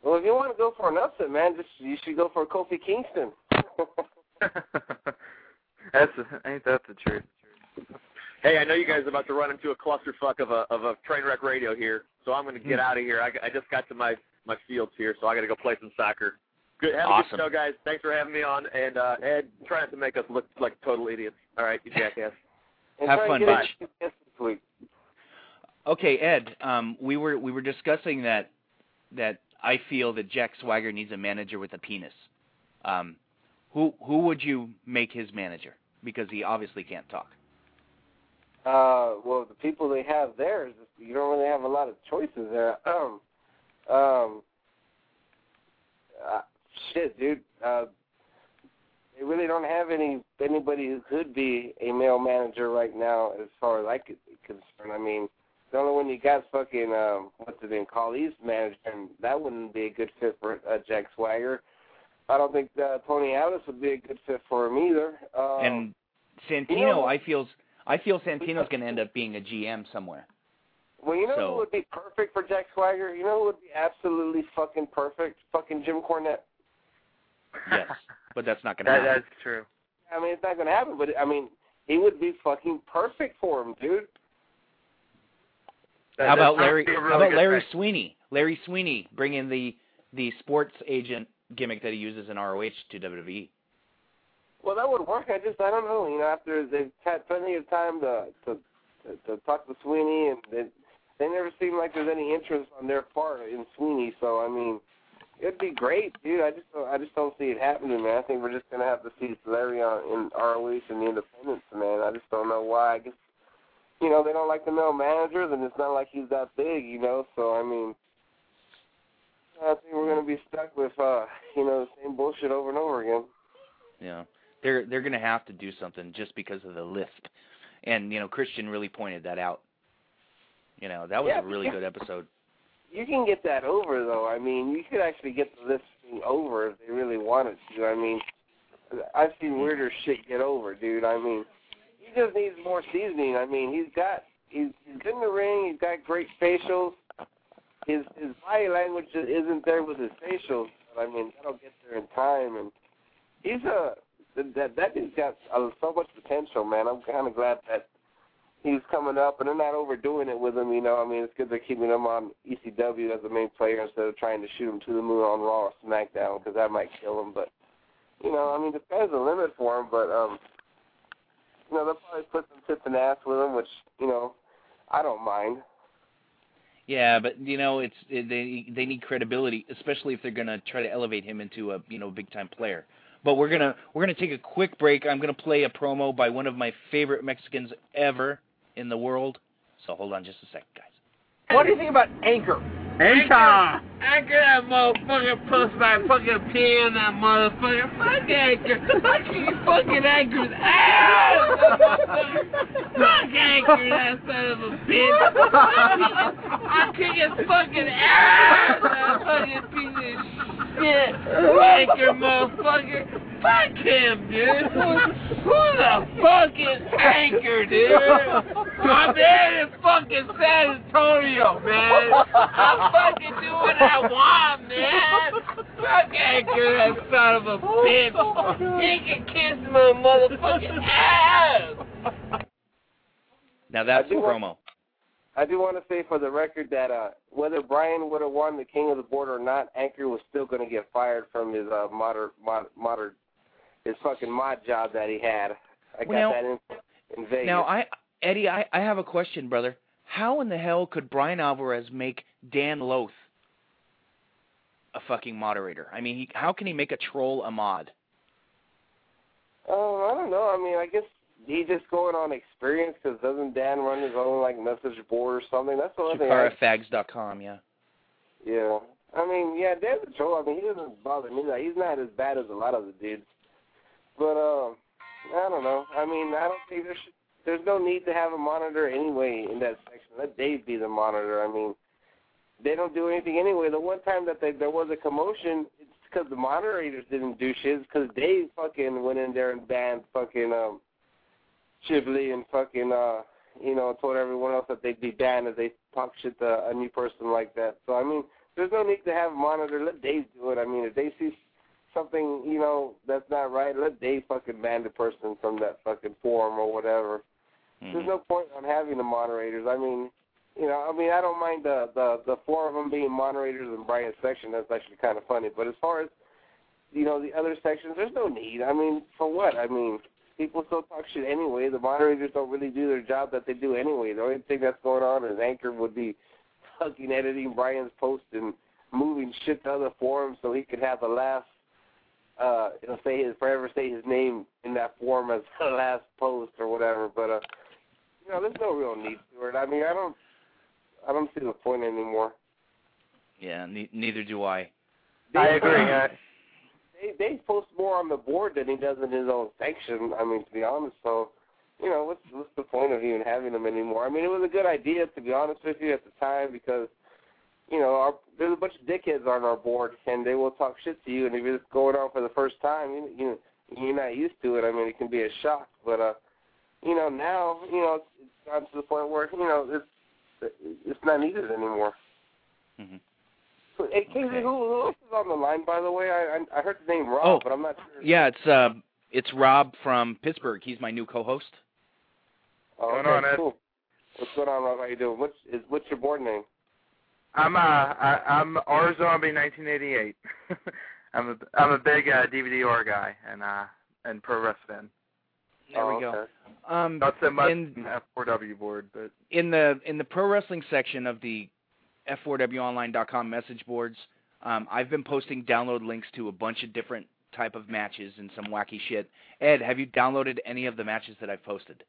Well, if you want to go for an upset, man, just you should go for Kofi Kingston. That's ain't that the truth? Hey, I know you guys are about to run into a clusterfuck of a of a train wreck radio here, so I'm going to get Hmm. out of here. I, I just got to my my fields here, so I got to go play some soccer. Good, have a Awesome. good show, guys. Thanks for having me on, and uh, Ed, try not to make us look like total idiots. All right, you jackass. Have fun, and bye. a guest this week. Okay, Ed. Um, we were we were discussing that that I feel that Jack Swagger needs a manager with a penis. Um, who who would you make his manager? Because he obviously can't talk. Uh, well, the people they have there is you don't really have a lot of choices there. Um, um, uh, shit, dude. Uh, they really don't have any anybody who could be a male manager right now, as far as I could be concerned. I mean, the only one you got fucking um, what's his name, Khali's manager, and that wouldn't be a good fit for uh, Jack Swagger. I don't think uh, Tony Atlas would be a good fit for him either. Um, and Santino, you know- I feels I feel Santino's going to end up being a GM somewhere. Well, you know So- who would be perfect for Jack Swagger? You know who would be absolutely fucking perfect? Fucking Jim Cornette. Yes, but that's not going to That, happen. that's true. I mean, it's not going to happen, but I mean, he would be fucking perfect for him, dude. That- How about Larry? really how about Larry thing. Sweeney? Larry Sweeney bring in the the sports agent gimmick that he uses in ROH to E. WWE. Well, that would work. I just, I don't know. You know, after they've had plenty of time to to to, to talk to Sweeney, and they, they never seem like there's any interest on their part in Sweeney. So, I mean, it'd be great, dude. I just, don't, I just don't see it happening, man. I think we're just gonna have to see Larry on in ROH and the Independents, man. I just don't know why. I guess, you know, they don't like the male managers, and it's not like he's that big, you know. So, I mean. I think we're gonna be stuck with, uh, you know, the same bullshit over and over again. Yeah, they're they're going to have to do something just because of the lisp, and you know Christian really pointed that out. You know, that was Yeah, a really yeah. good episode. You can get that over though. I mean, you could actually get this thing over if they really wanted to. I mean, I've seen weirder shit get over, dude. I mean, he just needs more seasoning. I mean, he's got he's, he's in the ring. He's got great facials. His his body language isn't there with his facials. But I mean, that'll get there in time. And he's a that that dude's got so much potential, man. I'm kind of glad that he's coming up, and they're not overdoing it with him. You know, I mean, it's good they're keeping him on ECW as the main player instead of trying to shoot him to the moon on Raw or SmackDown because that might kill him. But you know, I mean, the sky's the limit for him. But um, you know, they'll probably put some tits and ass with him, which you know, I don't mind. Yeah, but you know, it's it, they they need credibility, especially if they're going to try to elevate him into a you know big time player. But we're gonna we're gonna take a quick break. I'm gonna play a promo by one of my favorite Mexicans ever in the world. So hold on just a second, guys. What do you think about Anchor? Anchor! Anchor that motherfucker puts my fucking pee in that motherfucker. Fuck Anchor. I kick fucking Anchor's ass. Fuck Anchor, that son of a bitch. I kick his fucking ass. That fucking piece of shit. Anchor motherfucker. Fuck him, dude. Who, who the fuck is Anchor, dude? I'm there in fucking San Antonio, man. I'm fucking doing what I want, man. Fuck Anchor, that son of a bitch. He can kiss my motherfucking ass. Now that's I the promo. I do want to say for the record that uh, whether Brian would have won the King of the Board or not, Anchor was still going to get fired from his uh, moder, mod, moder, his fucking mod job that he had. I got Well, that in, in Vegas. Now I Eddie, I I have a question, brother. how in the hell could Bryan Alvarez make Dan Loth a fucking moderator? I mean, he, how can he make a troll a mod? Um, I don't know. I mean, I guess he just going on experience because doesn't Dan run his own like message board or something? That's the only thing. I, ShakaraFags.com, yeah. yeah. I mean, yeah, Dan's a troll. I mean, he doesn't bother me. Like, he's not as bad as a lot of the dudes. But um, I don't know. I mean, I don't think there should. There's no need to have a monitor anyway in that section. Let Dave be the monitor. I mean, they don't do anything anyway. The one time that they, there was a commotion, it's because the moderators didn't do shit. Because Dave fucking went in there and banned fucking um, Chivley and fucking uh, you know, told everyone else that they'd be banned if they talk shit to a new person like that. So I mean, there's no need to have a monitor. Let Dave do it. I mean, if they see something, you know, that's not right, let Dave fucking ban the person from that fucking forum or whatever. Mm-hmm. There's no point on having the moderators. I mean, you know, I mean, I don't mind the the the four of them being moderators in Brian's section. That's actually kind of funny. But as far as you know, the other sections, there's no need. I mean, for what? I mean, people still talk shit anyway. The moderators don't really do their job that they do anyway. The only thing that's going on is Anchor would be fucking editing Brian's post and moving shit to other forums so he could have the last uh he'll say his forever say his name in that forum as the last post or whatever. But uh you know, there's no real need to it. I mean I don't I don't see the point anymore. Yeah, ne- neither do I. I agree. Uh, They they post more on the board than he does in his own section, I mean to be honest, so you know, what's what's the point of even having them anymore? I mean, it was a good idea to be honest with you at the time because, you know, our, there's a bunch of dickheads on our board and they will talk shit to you, and if it's going on for the first time, you you you're not used to it. I mean, it can be a shock, but uh, you know, now you know it's gotten to the point where you know it's it's not needed anymore. hmm So, hey, Casey, Okay. who, who else is on the line, by the way? I I, I heard the name Rob, Oh, but I'm not sure. Yeah, it's uh, it's Rob from Pittsburgh. He's my new co-host. Oh, okay, on, Ed? cool. What's going on, Rob? How you doing? What's is what's your board name? I'm uh I, I'm R Zombie 1988. I'm a I'm a big uh, DVD R guy and uh and pro wrestling fan. There oh, we go. okay. Um, Not so much in- in F4W board, but in the in the pro wrestling section of the f4wonline.com message boards, um, I've been posting download links to a bunch of different type of matches and some wacky shit. Ed, have you downloaded any of the matches that I've posted?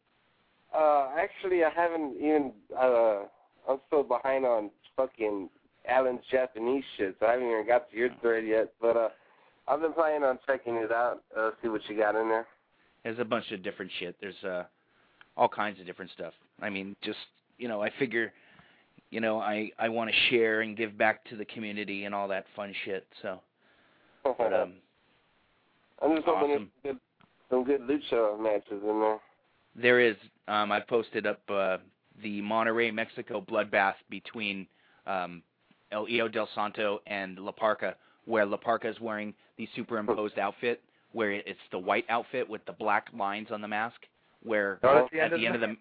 Uh, actually, I haven't even. Uh, I'm still behind on fucking Alan's Japanese shit, so I haven't even got to your thread yet. But uh, I've been planning on checking it out. Uh, see what you got in there. There's a bunch of different shit. There's uh, all kinds of different stuff. I mean, just you know, I figure, you know, I I want to share and give back to the community and all that fun shit. So, but um, I'm just hoping awesome. there's good, some good lucha matches in there. There is. Um, I posted up uh, the Monterrey Mexico bloodbath between um, El Hijo del Santo and La Parca, where La Parca is wearing the superimposed outfit, where it's the white outfit with the black lines on the mask. Where Oh, that's the at end of the end of the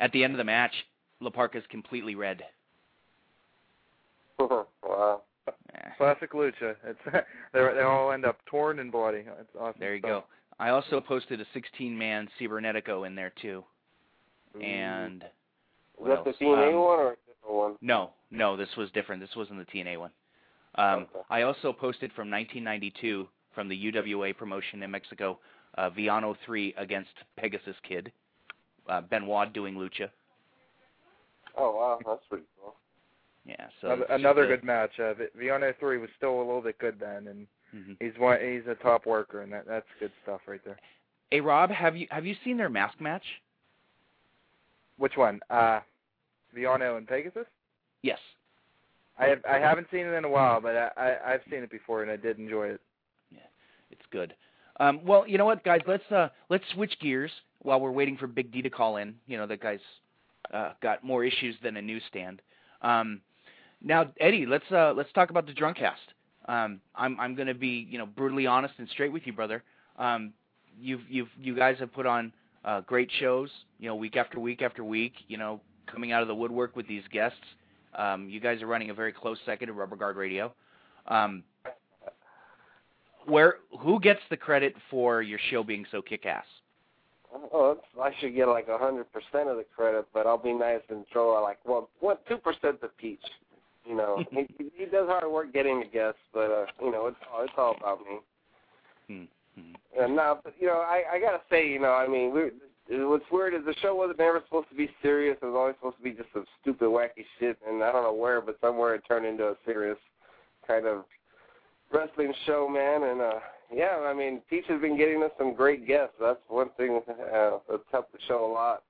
at the end of the match, La Parca is completely red. wow. Eh, classic lucha. It's they they all end up torn and bloody. It's awesome. there you stuff. go. I also posted a 16-man Cibernetico in there too, and Is what that the? TNA Um, one or a different one? No, no, this was different. This wasn't the TNA one. Um, Okay. I also posted from 1992 from the UWA promotion in Mexico, uh, Villano 3 against Pegasus Kid. Uh, Benoit doing lucha. Oh wow, that's pretty cool. Yeah, so another, another good match. Uh, Vi- Villano three was still a little bit good then, and mhm. he's one. He's a top worker, and that that's good stuff right there. Hey Rob, have you have you seen their mask match? Which one? Uh, Villano and Pegasus. Yes. I have I haven't seen it in a while, but I, I I've seen it before, and I did enjoy it. Yeah, it's good. Um, well, you know what, guys? Let's uh, let's switch gears while we're waiting for Big D to call in. You know that guy's uh, got more issues than a newsstand. Um, now, Eddie, let's uh, let's talk about the Drunkcast. Um, I'm I'm going to be you know brutally honest and straight with you, brother. Um, you've you've you guys have put on uh, great shows. You know, week after week after week. You know, coming out of the woodwork with these guests. Um, you guys are running a very close second to Rubber Guard Radio. Um, where who gets the credit for your show being so kick-ass? Oh, I should get like a hundred percent of the credit, but I'll be nice and throw like well, what two percent to Peach. You know, he he does hard work getting the guests, but uh, you know, it's all it's all about me. Mm-hmm. And now, you know, I I gotta say, you know, I mean, we what's weird is the show wasn't ever supposed to be serious. It was always supposed to be just some stupid, wacky shit, and I don't know where, but somewhere it turned into a serious kind of wrestling show, man. And uh yeah, I mean, Peach has been getting us some great guests. That's one thing uh, that's helped the show a lot.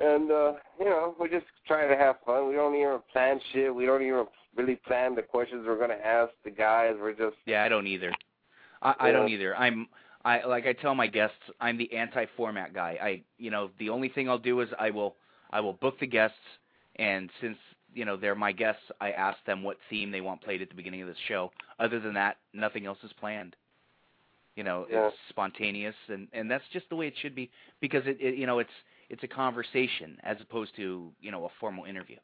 And uh, you know, we're just trying to have fun. We don't even plan shit. We don't even really plan the questions we're gonna ask the guys. We're just Yeah, I don't either. I, I don't either. I'm I like I tell my guests, I'm the anti-format guy. I you know the only thing I'll do is I will I will book the guests, and since you know they're my guests, I ask them what theme they want played at the beginning of the show. Other than that, nothing else is planned. You know, Yeah. it's spontaneous, and and that's just the way it should be because it, it you know it's it's a conversation as opposed to you know a formal interview.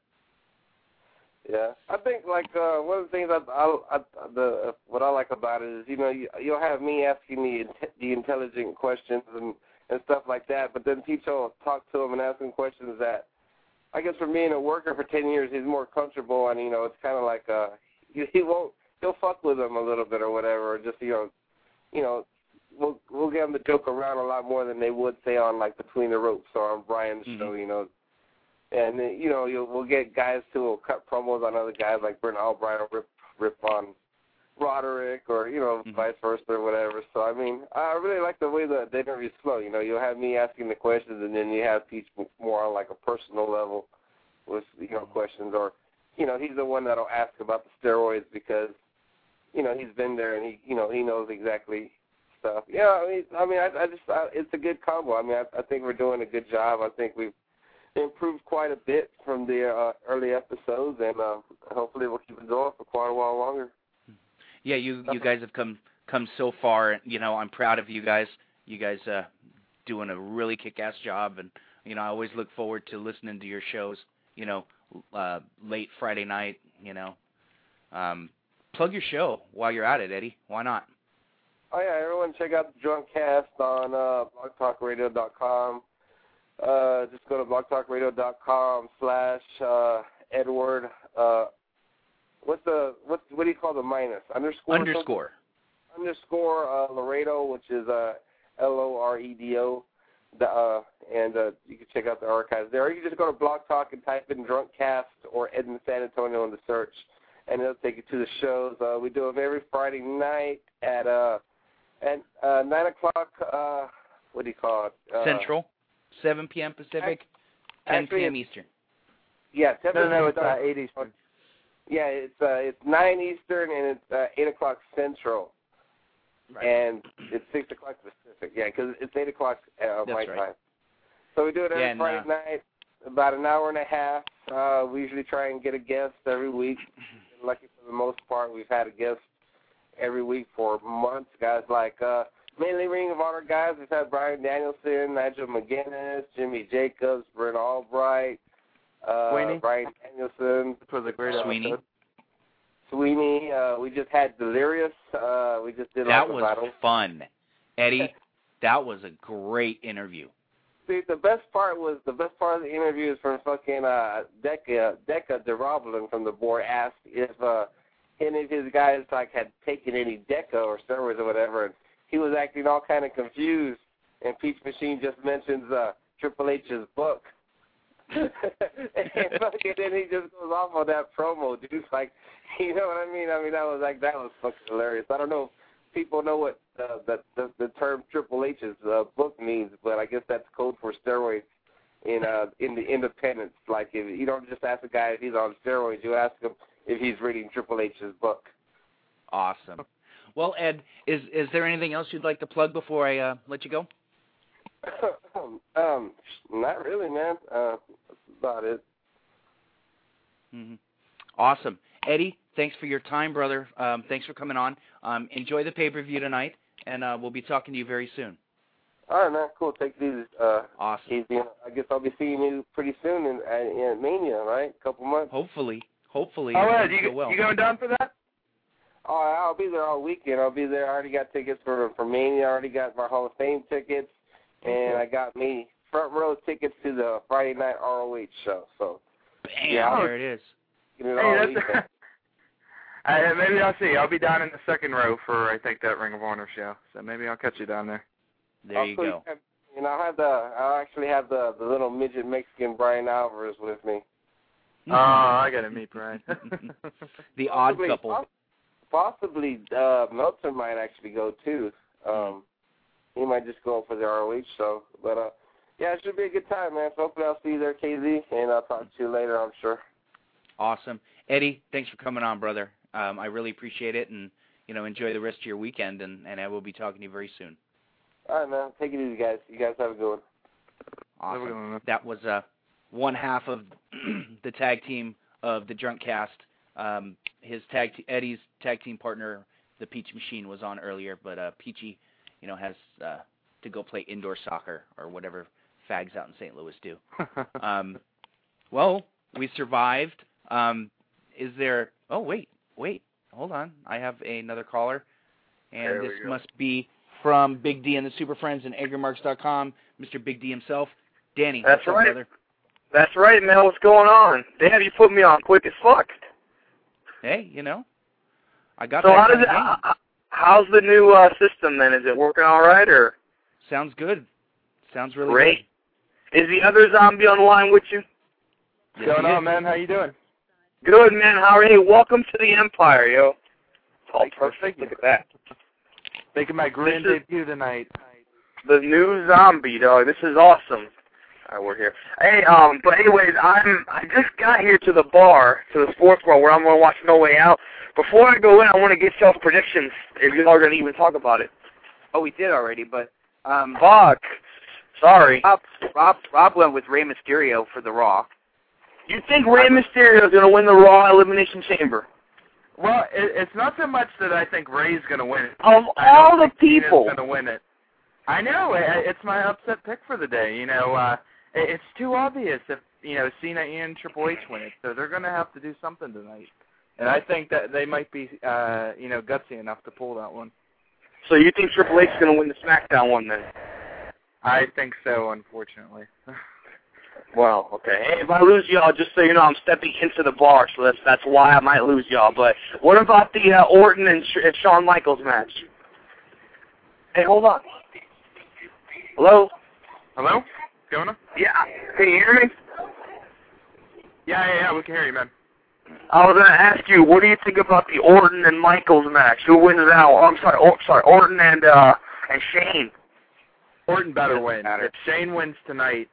Yeah, I think like uh, one of the things I, I, I the what I like about it is you know you, you'll have me asking the the intelligent questions and and stuff like that, but then Tito will talk to him and ask him questions that I guess for being a worker for ten years he's more comfortable and you know it's kind of like uh he, he won't he'll fuck with him a little bit or whatever or just you know you know we'll we'll get him to joke around a lot more than they would say on like between the ropes or on Brian's Mhm. show you know and you know you'll we'll get guys who will cut promos on other guys like Brent Albright will rip rip on Roderick or you know Mhm. vice versa or whatever. So I mean I really like the way the, the interviews flow. You know you'll have me asking the questions and then you have Peach more on like a personal level with you know questions or you know he's the one that'll ask about the steroids because you know he's been there and he you know he knows exactly stuff. Yeah, I mean I mean I, I just I, it's a good combo. I mean I, I think we're doing a good job. I think we've improved quite a bit from the uh, early episodes, and uh, hopefully we'll keep it going for quite a while longer. Yeah, you you guys have come come so far. and You know, I'm proud of you guys. You guys uh doing a really kick-ass job, and you know, I always look forward to listening to your shows. You know, uh late Friday night. You know, um, plug your show while you're at it, Eddie. Why not? Oh yeah, everyone check out the Drunk Cast on uh, blogtalkradio.com. Uh, just go to blogtalkradio.com slash uh, Edward. Uh, what's the what's What do you call the minus underscore? or something? Underscore. underscore uh, Laredo, which is uh, L O R E D O. The, uh, and uh, you can check out the archives there. Or you can just go to Blog Talk and type in Drunk Cast or "Ed Edmond San Antonio in the search, and it'll take you to the shows. Uh, we do them every Friday night at uh, at uh, nine o'clock. Uh, what do you call it? Uh, Central, 7 p.m. Pacific, 10 p.m. Eastern. Yeah, No, seven. no, it's uh, eight Eastern. Yeah, it's uh, it's nine Eastern and it's uh, eight o'clock Central, and it's six o'clock Pacific. Yeah, 'cause it's eight o'clock uh, That's my right. time. So we do it every Yeah, and, Friday uh, night, about an hour and a half. Uh, we usually try and get a guest every week. Been lucky for the most part, we've had a guest every week for months. Guys like uh, mainly Ring of Honor guys. We've had Bryan Danielson, Nigel McGuinness, Jimmy Jacobs, Brent Albright, uh, Sweeney? Bryan Danielson, It was a great Sweeney. episode. Sweeney. Uh, we just had Delirious. Uh, we just did That like a was battle. fun, Eddie. That was a great interview. See, the best part was the best part of the interview is from fucking uh, Deca Deca DeRoblin from the board asked if uh, any of his guys like had taken any Deca or steroids or whatever, and he was acting all kind of confused. And Peach Machine just mentions uh, Triple H's book. and then he just goes off on that promo, dude. Like, you know what I mean? I mean that was like that was fucking hilarious. I don't know if people know what uh, the, the the term Triple H's uh, book means, but I guess that's code for steroids in uh in the independents. Like if you don't just ask a guy if he's on steroids, you ask him if he's reading Triple H's book. Awesome. Well, Ed, is is there anything else you'd like to plug before I uh, let you go? um, not really, man. Uh, that's about it. hmm Awesome, Eddie. Thanks for your time, brother. Um, thanks for coming on. Um, enjoy the pay per view tonight, and uh, we'll be talking to you very soon. All right, man. Cool. Take it easy. Uh, Awesome. easy. I guess I'll be seeing you pretty soon in, in Mania, right? couple months. Hopefully, hopefully. It Ed, you, go well. you going down for that? Oh, I'll be there all weekend. I'll be there. I already got tickets for for Mania. I already got my Hall of Fame tickets. and I got me front row tickets to the Friday night ROH show. So Bam, Yeah. there it is. get it Hey, all that's, weekend. uh, maybe I'll see. I'll be down in the second row for I think that Ring of Honor show. So maybe I'll catch you down there. There I'll you put- go. And I'll have the I'll actually have the the little midget Mexican Bryan Alvarez with me. Oh, I gotta meet Brian. the odd Possibly- couple. poss- Possibly uh Meltzer might actually go too. Um he might just go for the ROH show. But uh yeah, it should be a good time, man. So hopefully I'll see you there, KZ, and I'll talk to you later, I'm sure. Awesome. Eddie, thanks for coming on, brother. Um, I really appreciate it, and you know, enjoy the rest of your weekend, and, and I will be talking to you very soon. All right, man. Take it easy, guys. You guys have a good one. Awesome. Good one. That was uh, one half of the tag team of the Drunk Cast. Um, his tag te- Eddie's tag team partner, the Peach Machine, was on earlier, but uh, Peachy, you know, has uh, to go play indoor soccer or whatever fags out in St. Louis do. Um, well, we survived. Um, is there? Oh wait, wait, hold on. I have another caller, and There this must be from Big D and the Super Friends and AngryMarks.com, Mr. Big D himself, Danny. That's what's up, right. That's right, man. What's going on? Damn, you put me on quick as fuck. Hey, you know, I got So that how does it? How, how's the new uh, system then? Is it working all right, or Sounds good. Sounds really great? Is the other zombie on the line with you? good. What's Yes, going on, man? How you doing? Good, man. How are you? Welcome to the Empire, yo. It's all perfect. Look at that. Making my grand This is- debut tonight. The new zombie, dog. This is awesome. All right, we're here. Hey, um, but anyways, I'm I just got here to the bar, to the sports bar where I'm gonna watch No Way Out. Before I go in, I want to get y'all's predictions. If y'all are gonna even talk about it. Oh, we did already, but um, Fuck. Sorry. Rob, Rob, Rob went with Rey Mysterio for the Raw. You think Rey Mysterio is gonna win the Raw Elimination Chamber? Well, it, it's not so much that I think Rey's going to win it. Of I all the people, going to win it. I know. i it's my upset pick for the day. You know, uh, it, it's too obvious if you know Cena and Triple H win it, so they're going to have to do something tonight. And I think that they might be, uh, you know, gutsy enough to pull that one. so you think Triple H is gonna win the SmackDown one then? I think so, unfortunately. Well, okay. Hey, if I lose y'all, just so you know, I'm stepping into the bar, so that's that's why I might lose y'all. But what about the uh, Orton and, Sh- and Shawn Michaels match? Hey, hold on. Hello. Hello, Jonah? Yeah. Can you hear me? Yeah, yeah, yeah. We can hear you, man. I was gonna ask you, what do you think about the Orton and Michaels match? Who wins that? Oh, I'm sorry. Or, sorry, Orton and uh and Shane. Orton better Doesn't win. matter. If Shane wins tonight,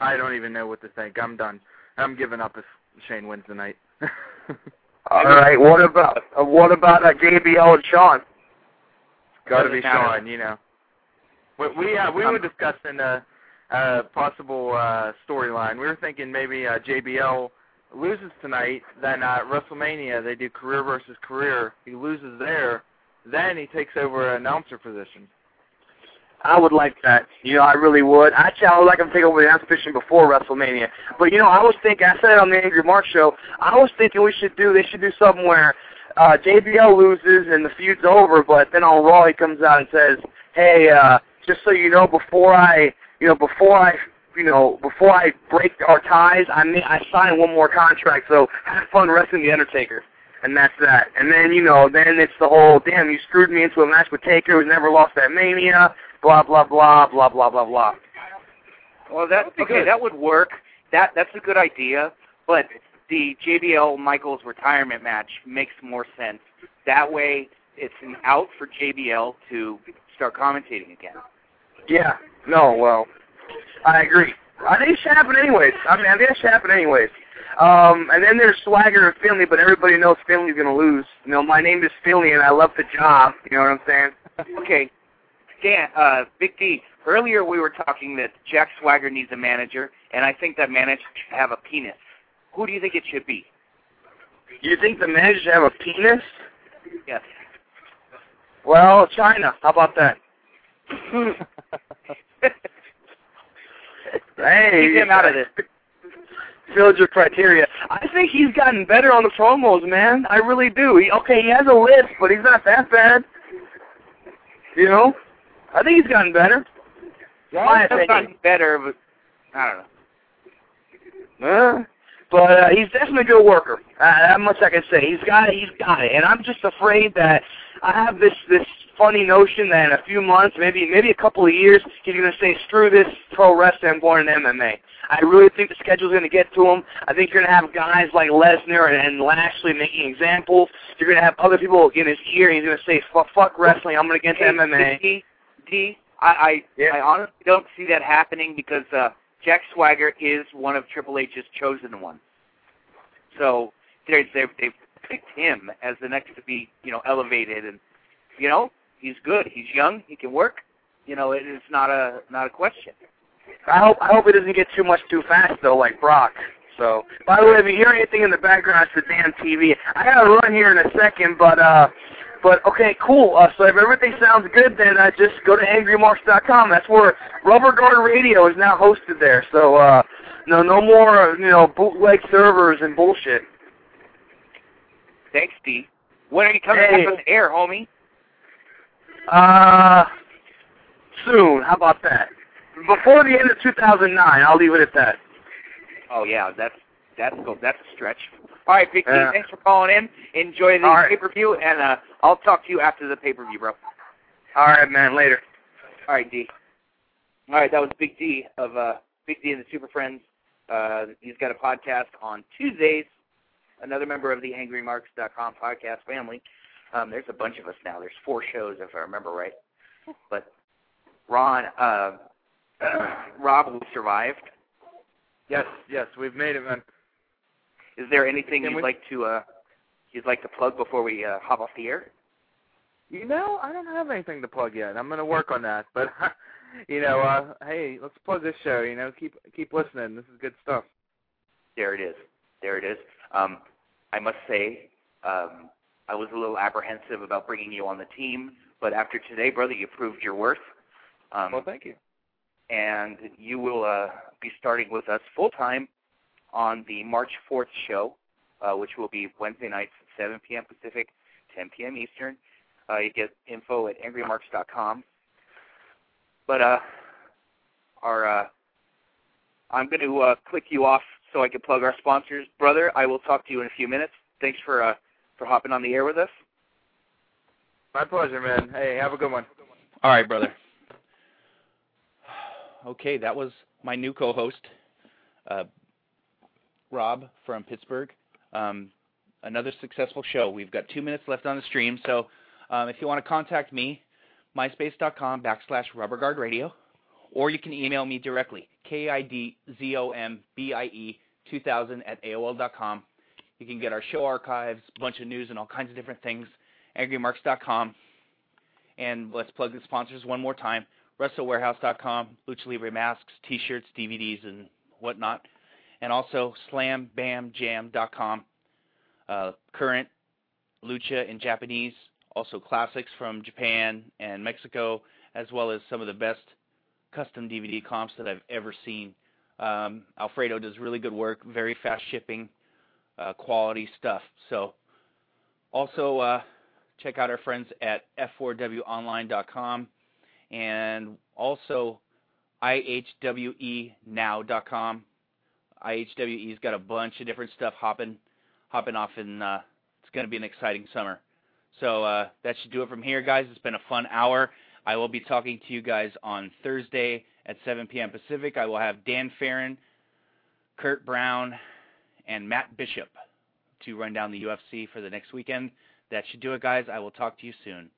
I don't even know what to think. I'm done. I'm giving up if Shane wins tonight. All right. What about uh, what about uh, JBL and Shawn? Got to be Doesn't matter. Shawn, you know. We we, uh, we were discussing a, a possible uh, storyline. We were thinking maybe uh, JBL loses tonight, then uh, WrestleMania they do career versus career. He loses there, then he takes over an announcer position. I would like that. You know, I really would. Actually, I would like him to take over the announce position before WrestleMania. But you know, I was thinking. I said it on the Angry Mark show. I was thinking we should do. They should do something where uh, JBL loses and the feud's over, but then on Raw he comes out and says, "Hey, uh, just so you know, before I, you know, before I." You know, before I break our ties, I may, I sign one more contract. So have fun wrestling the Undertaker, and that's that. And then you know, then it's the whole damn you screwed me into a match with Taker, who's never lost that Mania blah blah blah blah blah blah blah. Well, that okay. good. That would work. That that's a good idea. But the JBL Michaels retirement match makes more sense. That way, it's an out for JBL to start commentating again. Yeah. No. Well, I agree. I think it should happen anyways. I mean, I think it should happen anyways. Um, and then there's Swagger and Finley, but everybody knows Finley's gonna lose. You know, my name is Finley, and I love the job. You know what I'm saying? Okay, Dan, uh, Big D. Earlier we were talking that Jack Swagger needs a manager, and I think that manager should have a penis. Who do you think it should be? You think the manager should have a penis? Yes. Well, Chyna. How about that? Hey, Keep him out of this. Filled your criteria. I think he's gotten better on the promos, man. I really do. He, okay, he has a list, but he's not that bad. You know, I think he's gotten better. Yeah, My opinion. not better, but I don't know. Uh, but uh, he's definitely a good worker. Uh, that much I can say. He's got it. He's got it. And I'm just afraid that I have this this funny notion that in a few months, maybe maybe a couple of years, he's going to say, "Screw this pro wrestling. I'm going to MMA." I really think the schedule's going to get to him. I think you're going to have guys like Lesnar and, and Lashley making examples. You're going to have other people in his ear, and he's going to say, "Fuck, fuck wrestling. I'm going to get Hey, MMA." D, D, I, I, Yeah. I honestly don't see that happening because uh, Jack Swagger is one of Triple H's chosen ones. So they've they've picked him as the next to be you know elevated, and you know he's good. He's young. He can work. You know it, it's not a not a question. I hope I hope it doesn't get too much too fast though, like Brock. So, by the way, if you hear anything in the background, it's the damn TV. I gotta run here in a second, but uh, but okay, cool. Uh, so if everything sounds good, then uh, just go to angrymarks.com. That's where Rubber Guard Radio is now hosted there. So uh, no no more uh, you know bootleg servers and bullshit. Thanks, D. When are you coming Hey. back on the air, homie? Uh, soon. How about that? Before the end of 2009, I'll leave it at that. Oh yeah, that's that's go that's a stretch. All right, Big D, Yeah. thanks for calling in. Enjoy the All right. pay per view, and uh, I'll talk to you after the pay per view, bro. All right, man. Later. All right, D. All right, that was Big D of uh, Big D and the Super Friends. Uh, he's got a podcast on Tuesdays. Another member of the AngryMarks.com podcast family. Um, there's a bunch of us now. There's four shows, if I remember right. But Ron, uh, Rob, we survived. Yes, yes, we've made it, man. Is there anything Can you'd we- like to uh, you'd like to plug before we uh, hop off the air? You know, I don't have anything to plug yet. I'm gonna work on that, but you know, uh, hey, let's plug this show. You know, keep keep listening. This is good stuff. There it is. There it is. Um, I must say, um, I was a little apprehensive about bringing you on the team, but after today, brother, you proved your worth. Um, Well, thank you. and you will uh, be starting with us full time on the March 4th show, uh, which will be Wednesday nights at 7 p.m. Pacific, 10 p.m. Eastern. Uh, you get info at angrymarks.com. But uh, our uh, I'm going to uh, click you off so I can plug our sponsors, brother. I will talk to you in a few minutes. Thanks for uh, for hopping on the air with us. My pleasure, man. Hey, have a good one. All right, brother. Okay, that was my new co-host, uh, Rob from Pittsburgh. Um, another successful show. We've got two minutes left on the stream, so um, if you want to contact me, myspace.com backslash rubberguardradio, or you can email me directly, K-I-D-Z-O-M-B-I-E 2000 at AOL.com. You can get our show archives, a bunch of news, and all kinds of different things, angrymarks.com. And let's plug the sponsors one more time. WrestleWarehouse.com, Lucha Libre masks, T-shirts, DVDs, and whatnot. And also SlamBamJam.com, uh, current Lucha in Japanese, also classics from Japan and Mexico, as well as some of the best custom DVD comps that I've ever seen. Um, Alfredo does really good work, very fast shipping, uh, quality stuff. So also uh, check out our friends at f4wonline.com and also ihwenow.com. IHWE's got a bunch of different stuff hopping hopping off and uh, it's going to be an exciting summer. So uh, that should do it from here, guys. It's been a fun hour. I will be talking to you guys on Thursday at 7 p.m. Pacific. I will have Dan Farron, Kurt Brown, and Matt Bishop to run down the UFC for the next weekend. That should do it, guys. I will talk to you soon.